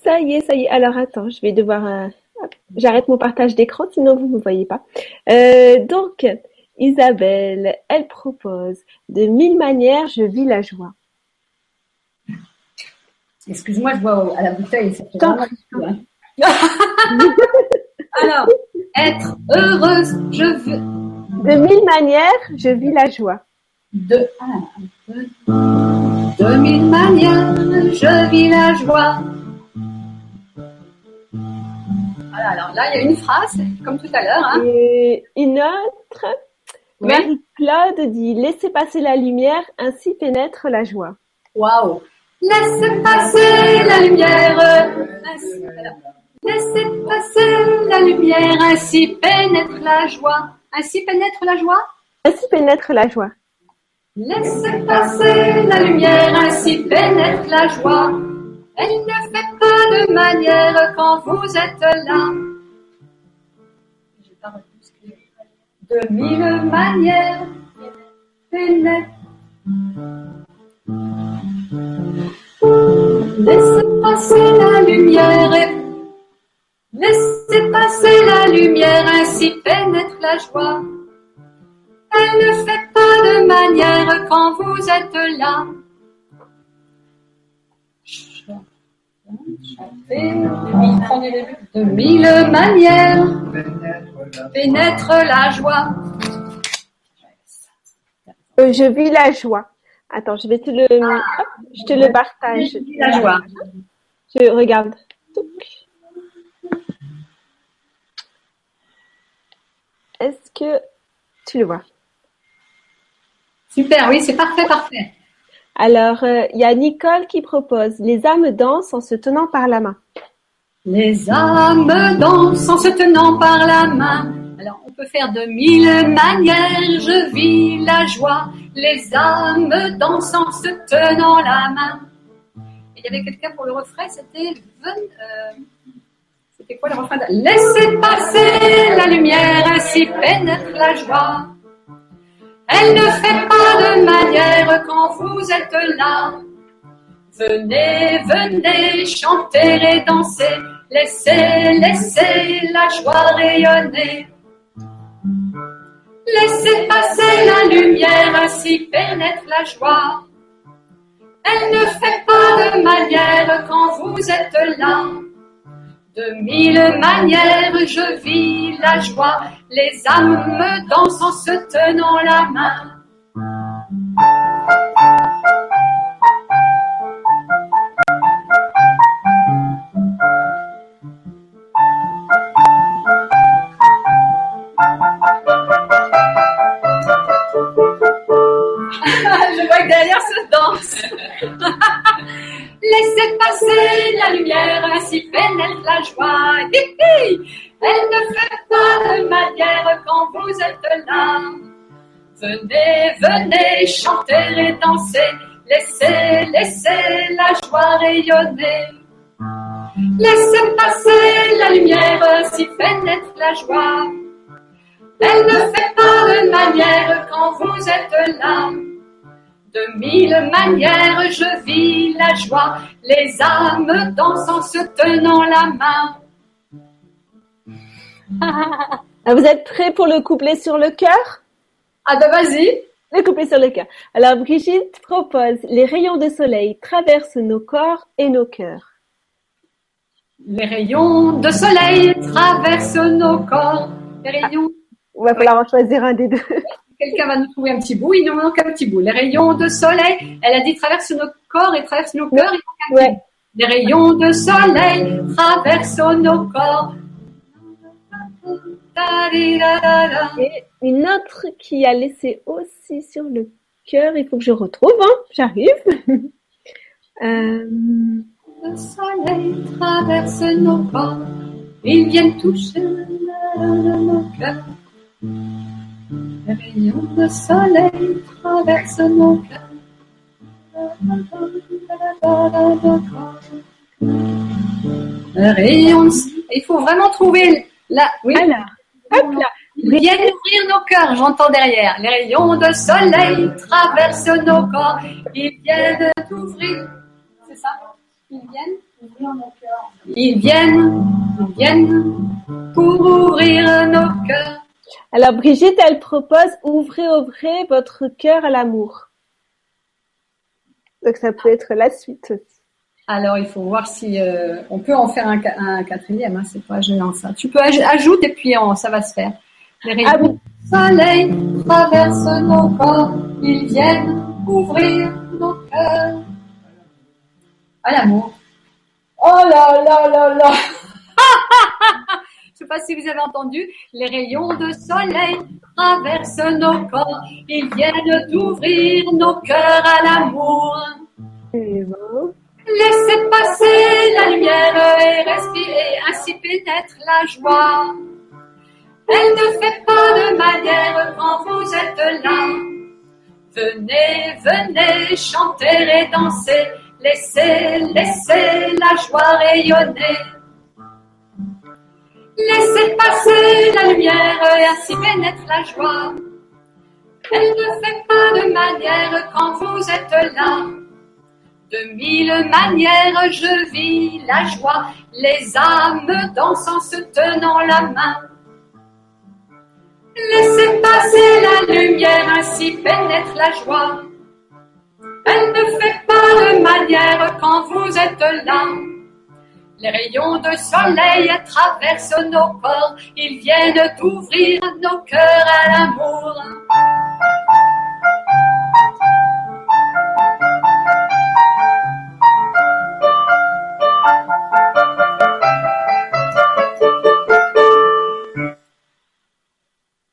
Ça y est, ça y est. Alors, attends, je vais devoir... Euh, j'arrête mon partage d'écran, sinon vous ne me voyez pas. Euh, donc, Isabelle, elle propose de mille manières, je vis la joie. Excuse-moi, je vois à la bouteille. Ça fait hein. Alors, être heureuse, je veux. De mille manières, je vis la joie. De, mille manières, je vis la joie. Voilà, alors là, il y a une phrase, comme tout à l'heure. Hein. Et une autre, Oui. Marie-Claude dit Laissez passer la lumière, ainsi pénètre la joie. Waouh! Laissez passer la lumière. Laissez passer la lumière, ainsi pénètre la joie. Ainsi pénètre la joie. Ainsi pénètre la joie. Laissez passer la lumière, ainsi pénètre la joie. Elle ne fait pas de manière quand vous êtes là. De mille manières, pénètre. Laissez passer la lumière laissez passer la lumière, ainsi pénètre la joie. Elle ne fait pas de manière quand vous êtes là. De mille manières pénètre la joie. Euh, je vis la joie. Attends, je vais te le, hop, je te le partage. La joie. Je regarde. Est-ce que tu le vois? Super, oui, c'est parfait, parfait. Alors, euh, il y a Nicole qui propose Les âmes dansent en se tenant par la main. Les âmes dansent en se tenant par la main. Alors, on peut faire de mille manières, je vis la joie. Les âmes dansent en se tenant la main. Il y avait quelqu'un pour le refrain, c'était euh, C'était quoi le refrain Laissez passer la lumière, ainsi pénètre la joie. Elle ne fait pas de manière quand vous êtes là. Venez, venez, chanter et danser. Laissez, laissez la joie rayonner. Laissez passer la lumière, ainsi pénètre la joie. Elle ne fait pas de manière quand vous êtes là. De mille manières, je vis la joie. Les âmes me dansent en se tenant la main. Derrière se danse. Laissez passer la lumière, ainsi pénètre la joie. Elle ne fait pas de manière quand vous êtes là. Venez, venez, chanter et danser. Laissez, laissez la joie rayonner. Laissez passer la lumière, ainsi pénètre la joie. Elle ne fait pas de manière quand vous êtes là. De mille manières, je vis la joie. Les âmes dansent en se tenant la main. Ah, Vous êtes prêts pour le couplet sur le cœur? Ah ben vas-y. Le couplet sur le cœur. Alors, Brigitte propose Les rayons de soleil traversent nos corps et nos cœurs. Les rayons de soleil traversent nos corps. Les rayons. Il va falloir en choisir un des deux. Quelqu'un va nous trouver un petit bout. Il nous manque un petit bout. Les rayons de soleil. Elle a dit traversent nos corps et traversent nos cœurs. Il Ouais. Les rayons de soleil traversent nos corps. Et une autre qui a laissé aussi sur le cœur, il faut que je retrouve, hein, j'arrive. Euh, Le soleil traverse nos corps, ils viennent toucher nos cœurs. Les rayons de soleil traversent nos cœurs. Soleil- Il faut vraiment trouver la. Oui. alors, hop là. Ils viennent ouvrir nos cœurs, j'entends derrière. Les rayons de soleil traversent nos corps. Ils viennent ouvrir. C'est ça? Ils viennent Ils viennent, ils viennent pour ouvrir nos cœurs. Alors Brigitte, elle propose ouvrez, ouvrez votre cœur à l'amour. Donc ça peut être la suite aussi. Alors il faut voir si euh, on peut en faire un, qua- un quatrième. Hein, c'est pas gênant ça. Tu peux aj- ajouter et puis on- ça va se faire. Les rayons Ah soleil traversent nos corps. Ils viennent ouvrir nos cœurs à l'amour. Oh là là là là Je sais pas si vous avez entendu, les rayons de soleil traversent nos corps, ils viennent d'ouvrir nos cœurs à l'amour. Laissez passer la lumière et respirer, ainsi pénètre la joie. Elle ne fait pas de manière quand vous êtes là. Venez, venez, chanter et danser, laissez, laissez la joie rayonner. Laissez passer la lumière et ainsi pénètre la joie. Elle ne fait pas de manière quand vous êtes là. De mille manières je vis la joie, les âmes dansent en se tenant la main. Laissez passer la lumière, ainsi pénètre la joie. Elle ne fait pas de manière quand vous êtes là. Les rayons de soleil traversent nos corps, ils viennent d'ouvrir nos cœurs à l'amour.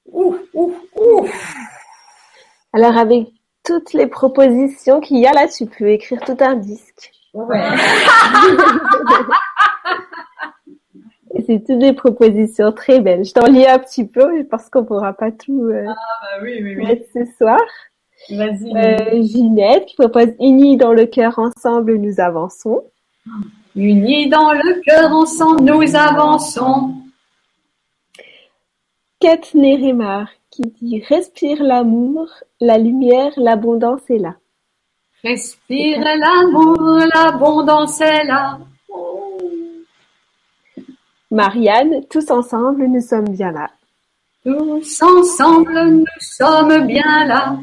Ouf, ouf, ouf. Alors avec toutes les propositions qu'il y a là, tu peux écrire tout un disque. Ouais. C'est toutes des propositions très belles. Je t'en lis un petit peu parce qu'on pourra pas tout euh, Ah oui, oui, mettre ce soir. Vas-y. Euh, Ginette qui propose Unis dans le cœur ensemble nous avançons. Unis dans le cœur ensemble, nous avançons. Kate Nérimar qui dit Respire l'amour, la lumière, l'abondance est là. Respire l'amour, l'abondance est là. Marianne, tous ensemble nous sommes bien là. Tous ensemble, nous sommes bien là.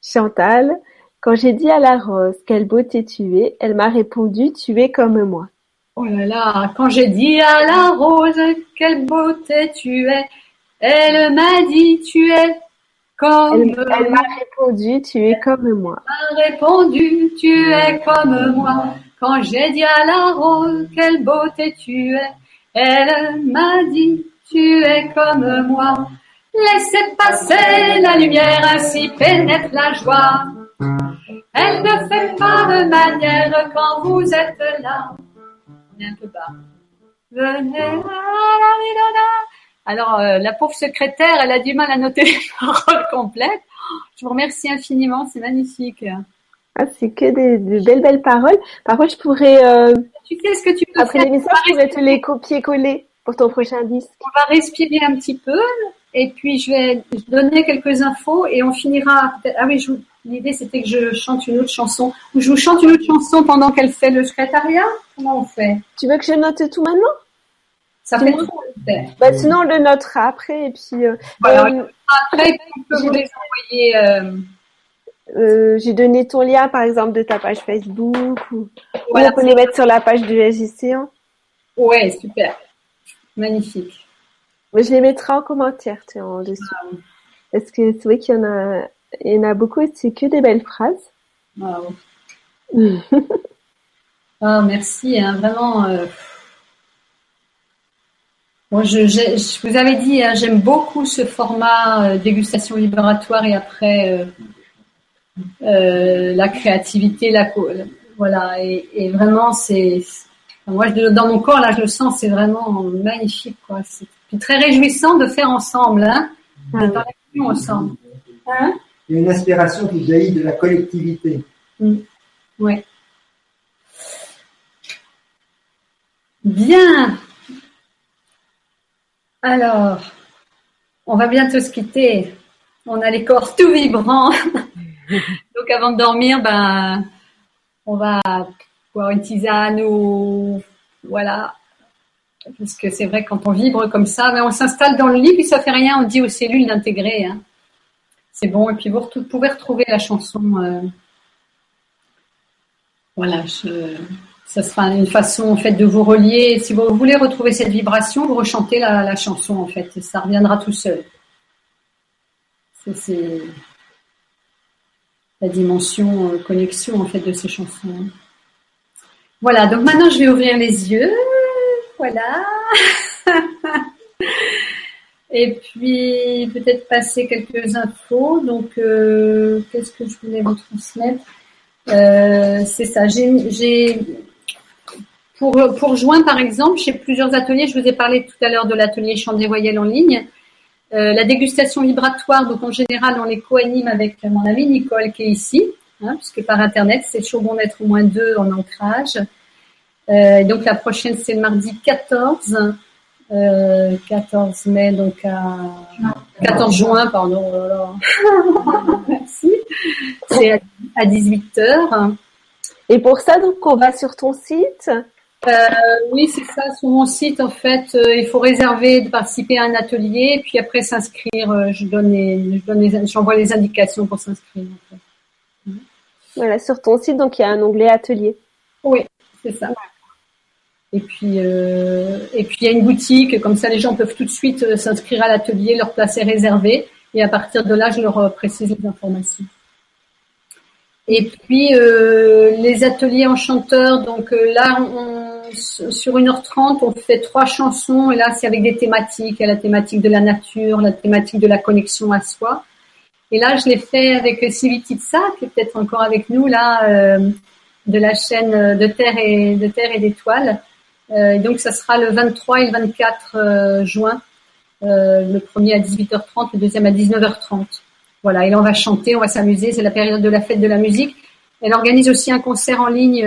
Chantal, quand j'ai dit à la rose quelle beauté tu es, elle m'a répondu tu es comme moi. Oh là là, quand j'ai dit à la rose, quelle beauté tu es, elle m'a dit tu es comme Elle, elle m'a répondu tu es comme moi. m'a répondu, tu es comme moi. Quand j'ai dit à la rose, quelle beauté tu es, elle m'a dit, tu es comme moi. Laissez passer la lumière, ainsi pénètre la joie. Elle ne fait pas de manière quand vous êtes là. Un peu bas. Venez, la, la. Alors, euh, la pauvre secrétaire, elle a du mal à noter les paroles complètes. Je vous remercie infiniment, c'est magnifique. Ah, c'est que des, de belles belles paroles. Par contre, je pourrais euh, Tu sais ce que tu peux après l'émission, je pourrais te les copier-coller pour ton prochain disque. On va respirer un petit peu et puis je vais donner quelques infos et on finira. Ah oui, je vous- l'idée c'était que je chante une autre chanson. Ou je vous chante une autre chanson pendant qu'elle fait le secrétariat? Comment on fait? Tu veux que je note tout maintenant? Ça fait faire. Bah, Sinon, on le notera après. Et puis, euh, Voilà. euh, Après, on peut vous les envoyer. euh, euh, j'ai donné ton lien, par exemple, de ta page Facebook. Ou, Voilà. on peut les mettre sur la page du SJC1. Ouais, super, magnifique. Mais je les mettrai en commentaire, tu en dessous. Parce que c'est vrai qu'il y en a, il y en a beaucoup et c'est que des belles phrases. Wow. Ah, merci, hein, vraiment. Bon, je, vous avais dit, hein, j'aime beaucoup ce format euh, dégustation libératoire et après euh, euh, la créativité, la voilà, et, et vraiment c'est, moi dans mon corps là, je le sens, c'est vraiment magnifique quoi. C'est très réjouissant de faire ensemble, hein, d'être dans l'action ensemble. Hein? Il y a une inspiration qui jaillit de la collectivité. Ouais. Bien. Alors, on va bientôt se quitter. On a les corps tout vibrants. Donc avant de dormir, ben, on va boire une tisane ou voilà. Parce que c'est vrai quand on vibre comme ça, mais on s'installe dans le lit puis ça fait rien. On dit aux cellules d'intégrer. Hein. C'est bon. Et puis vous pouvez retrouver la chanson. Euh, voilà, ça sera une façon en fait de vous relier. Si vous voulez retrouver cette vibration, vous rechantez la, chanson en fait, ça reviendra tout seul. C'est la dimension euh, connexion en fait de ces chansons. Voilà, donc maintenant je vais ouvrir les yeux. Voilà. Et puis peut-être passer quelques infos. Donc euh, qu'est-ce que je voulais vous transmettre? Euh, C'est ça. J'ai pour pour juin par exemple, j'ai plusieurs ateliers. Je vous ai parlé tout à l'heure de l'atelier chant des en ligne. Euh, la dégustation vibratoire, donc en général, on les co-anime avec mon amie Nicole qui est ici, hein, puisque par internet, c'est toujours bon d'être au moins deux en ancrage. Euh, donc la prochaine, c'est le mardi 14, euh, 14 mai, donc à 14 juin, pardon. Oh Merci. C'est à 18h. Et pour ça, donc, on va sur ton site euh, oui, c'est ça. Sur mon site, en fait, euh, il faut réserver de participer à un atelier, puis après s'inscrire. Euh, je donne les, je donne les, j'envoie les indications pour s'inscrire. Voilà, sur ton site, donc il y a un onglet atelier. Oui, c'est ça. Et puis, et puis il y a une boutique, comme ça les gens peuvent tout de suite s'inscrire à l'atelier, leur place est réservée, et à partir de là, je leur précise les informations. Et puis les ateliers enchanteurs, donc là, on, sur 1h30, on fait trois chansons et là, c'est avec des thématiques. La thématique de la nature, la thématique de la connexion à soi. Et là, je l'ai fait avec Sylvie Titsa, qui est peut-être encore avec nous là, euh, de la chaîne de Terre et de Terre et d'étoiles. Euh, donc, ça sera le 23 et le 24 euh, juin. le premier à 18h30, le deuxième à 19h30. Voilà, et là, on va chanter, on va s'amuser. C'est la période de la fête de la musique. Elle organise aussi un concert en ligne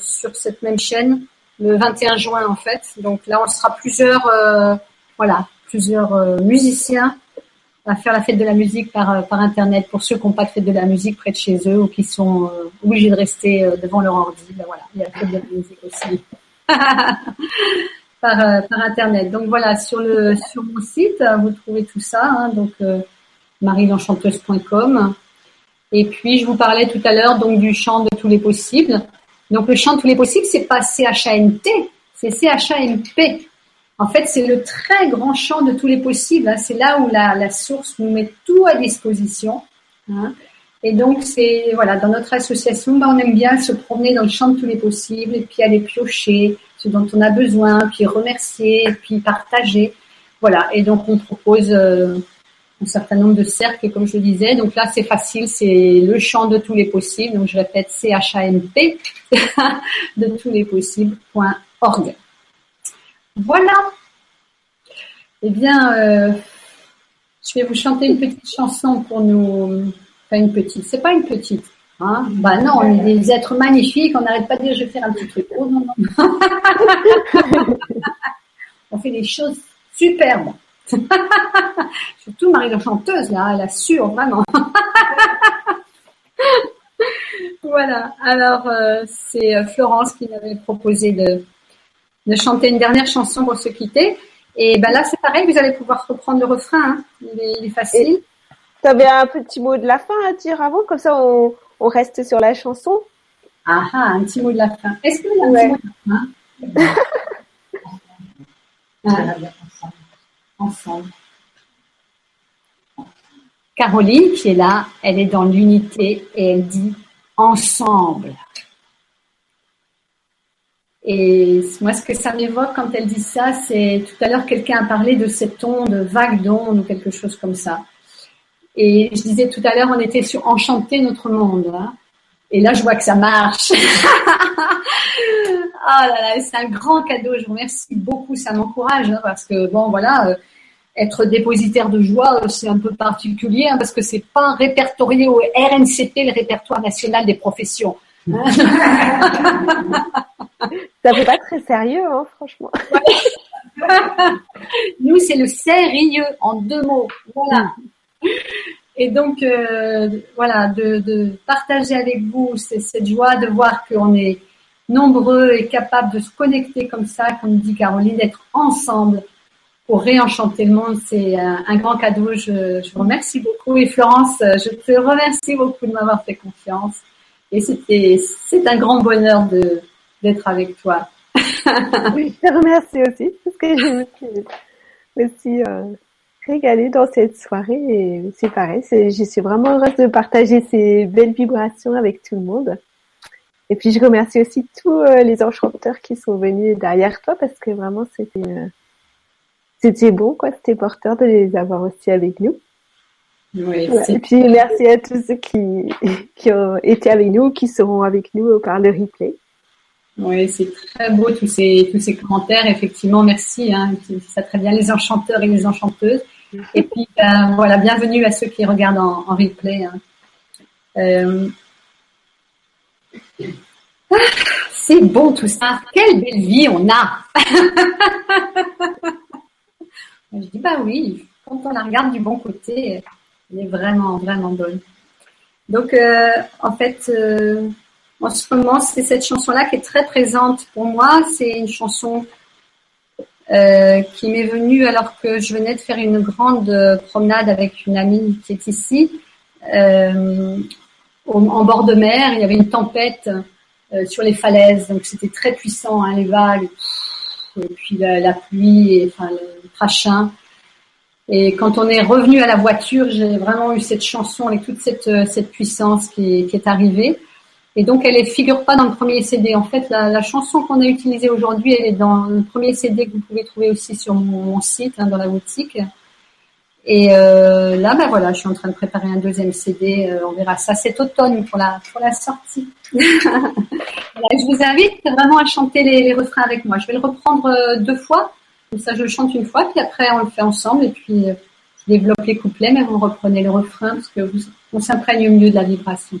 sur cette même chaîne le 21 juin en fait. Donc là, on sera plusieurs, euh, voilà, plusieurs euh, musiciens à faire la fête de la musique par, euh, par internet pour ceux qui n'ont pas de fête de la musique près de chez eux ou qui sont obligés de rester devant leur ordi. Ben voilà, il y a la fête de la musique aussi par, par internet. Donc voilà, sur le sur mon site, vous trouvez tout ça. Hein, donc marielenchanteuse.com. Et puis je vous parlais tout à l'heure donc du chant de tous les possibles. Donc le champ de tous les possibles, c'est pas C-H-A-N-T, c'est C-H-A-N-P. En fait, c'est le très grand champ de tous les possibles. Hein. C'est là où la, la, source nous met tout à disposition. Hein. Et donc, c'est voilà, dans notre association, ben, on aime bien se promener dans le champ de tous les possibles et puis aller piocher ce dont on a besoin, puis remercier, puis partager. Voilà. Et donc, on propose euh, un certain nombre de cercles, comme je le disais. Donc là, c'est facile, c'est le champ de tous les possibles. Donc je répète, C-H-A-M-P, de tous les possibles.org. Voilà. Eh bien, euh, je vais vous chanter une petite chanson pour nous. Enfin, une petite. C'est pas une petite. Hein bah non, on est des êtres magnifiques. On n'arrête pas de dire je vais faire un petit truc. Oh non, non. on fait des choses superbes. Surtout Marie la chanteuse, là, elle assure vraiment. voilà. Alors, euh, c'est euh, Florence qui m'avait proposé de, de chanter une dernière chanson pour se quitter. Et ben là, c'est pareil, vous allez pouvoir reprendre le refrain. Hein. Il, est, facile. Tu avais un petit mot de la fin à dire avant, comme ça on, on reste sur la chanson. Ah ah, un petit mot de la fin. Est-ce que y a un petit mot de la fin? Ah ensemble. Caroline, qui est là, elle est dans l'unité et elle dit ensemble. Et moi, ce que ça m'évoque quand elle dit ça, c'est tout à l'heure, quelqu'un a parlé de cette onde, vague d'onde ou quelque chose comme ça. Et je disais tout à l'heure, on était sur enchanter notre monde. Hein. Et là, je vois que ça marche. Ah là là, c'est un grand cadeau. Je vous remercie beaucoup. Ça m'encourage hein, parce que bon, voilà, euh, être dépositaire de joie, euh, c'est un peu particulier hein, parce que c'est pas répertorié au RNCP, le répertoire national des professions. Hein. ça fait pas très sérieux, hein, franchement. Nous, c'est le sérieux en deux mots. Voilà. Et donc, euh, voilà, de, partager avec vous cette joie de voir qu'on est nombreux et capables de se connecter comme ça, comme dit Caroline, d'être ensemble pour réenchanter le monde. C'est un, grand cadeau. Je, je, vous remercie beaucoup. Et Florence, je te remercie beaucoup de m'avoir fait confiance. Et c'était, c'est un grand bonheur d'être avec toi. oui, je te remercie aussi parce que suis aussi euh, régalée dans cette soirée et c'est pareil, je suis vraiment heureuse de partager ces belles vibrations avec tout le monde. Et puis je remercie aussi tous euh, les enchanteurs qui sont venus derrière toi parce que vraiment c'était euh, c'était bon quoi, c'était porteur de les avoir aussi avec nous. Oui, Et puis merci à tous ceux qui, qui ont été avec nous, qui seront avec nous par le replay. Oui, c'est très beau tous ces tous ces commentaires. Effectivement, merci. Hein, ça très bien les enchanteurs et les enchanteuses. Et puis ben, voilà, bienvenue à ceux qui regardent en, replay. Hein. Euh... Ah, c'est bon tout ça. Quelle belle vie on a. Je dis bah oui. Quand on la regarde du bon côté, elle est vraiment vraiment bonne. Donc euh, en fait. Euh, en ce moment, c'est cette chanson-là qui est très présente pour moi. C'est une chanson euh, qui m'est venue alors que je venais de faire une grande promenade avec une amie qui est ici, euh, en bord de mer. Il y avait une tempête euh, sur les falaises, donc c'était très puissant, hein, les vagues, et puis la, pluie, et, enfin le crachin. Et quand on est revenu à la voiture, j'ai vraiment eu cette chanson avec toute cette, cette puissance qui, qui est arrivée. Et donc, elle ne figure pas dans le premier CD. En fait, la, chanson qu'on a utilisée aujourd'hui, elle est dans le premier CD que vous pouvez trouver aussi sur mon, site, hein, dans la boutique. Et euh, là, ben voilà, je suis en train de préparer un deuxième CD. Euh, on verra ça cet automne pour la pour la sortie. je vous invite vraiment à chanter les, refrains avec moi. Je vais le reprendre euh, deux fois. Comme ça, je le chante une fois, puis après on le fait ensemble. Et puis je développe les couplets, mais vous reprenez le refrain parce que vous, on s'imprègne mieux de la vibration.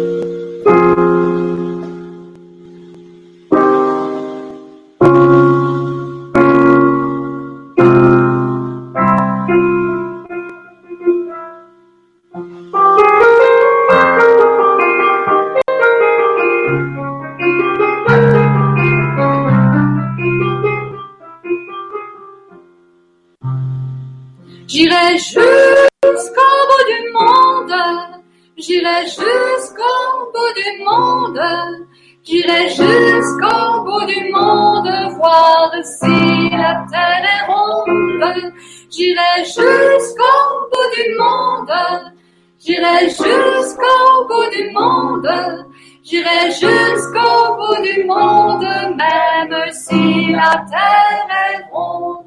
j'irai jusqu'au bout du monde, même si la terre est ronde.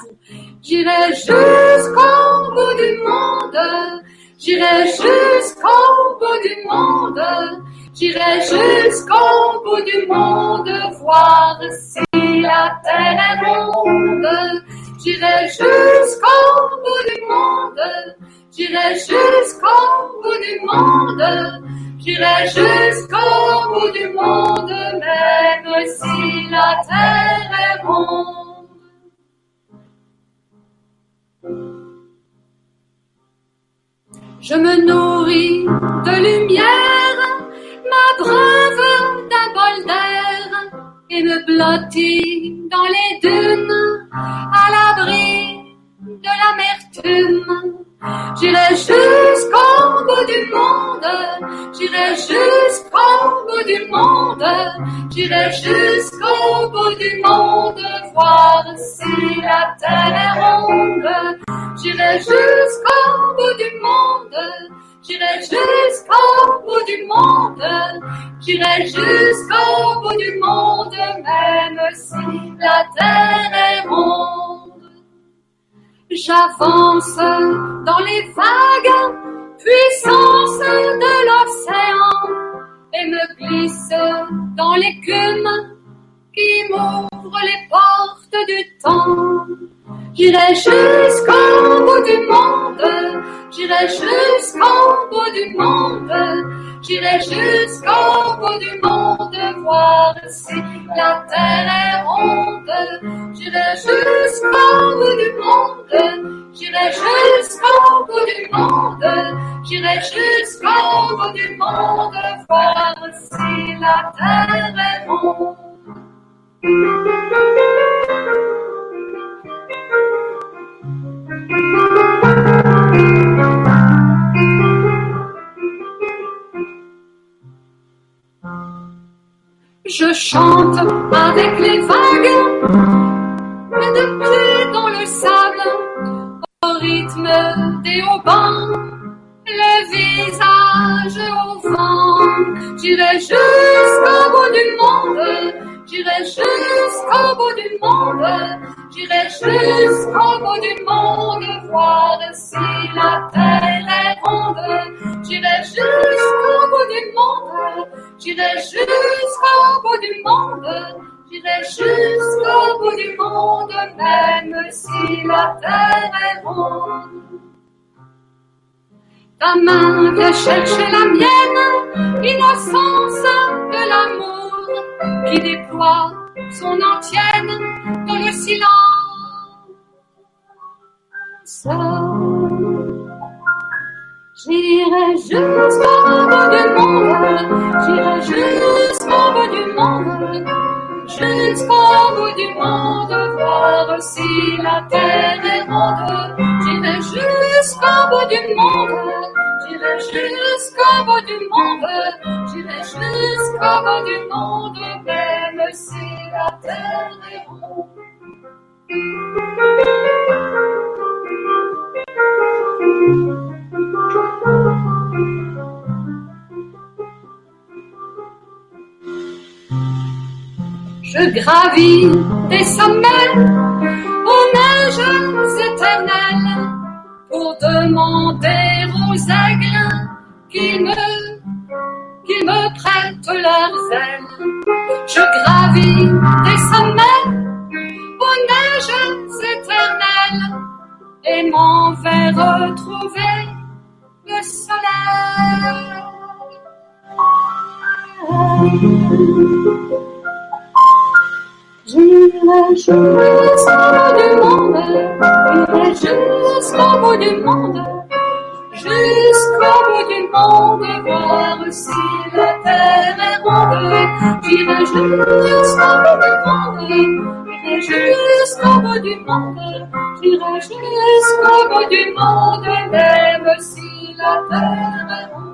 Vous. J'irai jusqu'au bout du monde, J'irai jusqu'au bout du monde, j'irai jusqu'au bout du monde, voir si la terre est ronde. J'irai jusqu'au bout du monde, j'irai jusqu'au bout du monde, j'irai jusqu'au bout du monde, même si la terre est ronde. Je me nourris de lumière, m'abreuve d'un bol d'air et me blottis dans les dunes à l'abri de l'amertume. J'irai jusqu'au bout du monde, j'irai jusqu'au bout du monde, j'irai jusqu'au bout du monde, voir si la terre est ronde. J'irai jusqu'au bout du monde, j'irai jusqu'au bout du monde, j'irai jusqu'au bout du monde, même si la terre est ronde. J'avance dans les vagues, puissance de l'océan, et me glisse dans l'écume qui m'ouvre les portes du temps. J'irai jusqu'au Je chante avec les vagues, mais de pieds dans le sable, au rythme des haubans, le visage au vent. J'irai jusqu'au bout du monde, j'irai jusqu'au bout du monde, j'irai jusqu'au bout du monde, voir si la terre est ronde. J'irai jusqu'au bout du monde, j'irai jusqu'au bout du monde, j'irai jusqu'au bout du monde, même si la terre est ronde. Ta main vient chercher la mienne, innocence de l'amour qui déploie son antienne dans le silence. J'irai jusqu'au bout du monde, j'irai jusqu'au bout du monde, jusqu'au bout du monde, voir si la terre est ronde. J'irai jusqu'au bout du monde, j'irai jusqu'au bout du monde, j'irai jusqu'au bout du monde, même si la terre est ronde. Je gravis des sommets aux neiges éternelles pour demander aux aigles qu'ils me, me prêtent leurs ailes. Je gravis des sommets aux neiges éternelles et m'en vais retrouver le soleil. J'irai jusqu'au bout du monde, j'irai jusqu'au bout du monde, jusqu'au bout du monde, voir si la terre est ronde. J'irai jusqu'au bout du monde, j'irai jusqu'au bout du monde, j'irai jusqu'au bout du monde, même si la terre est ronde.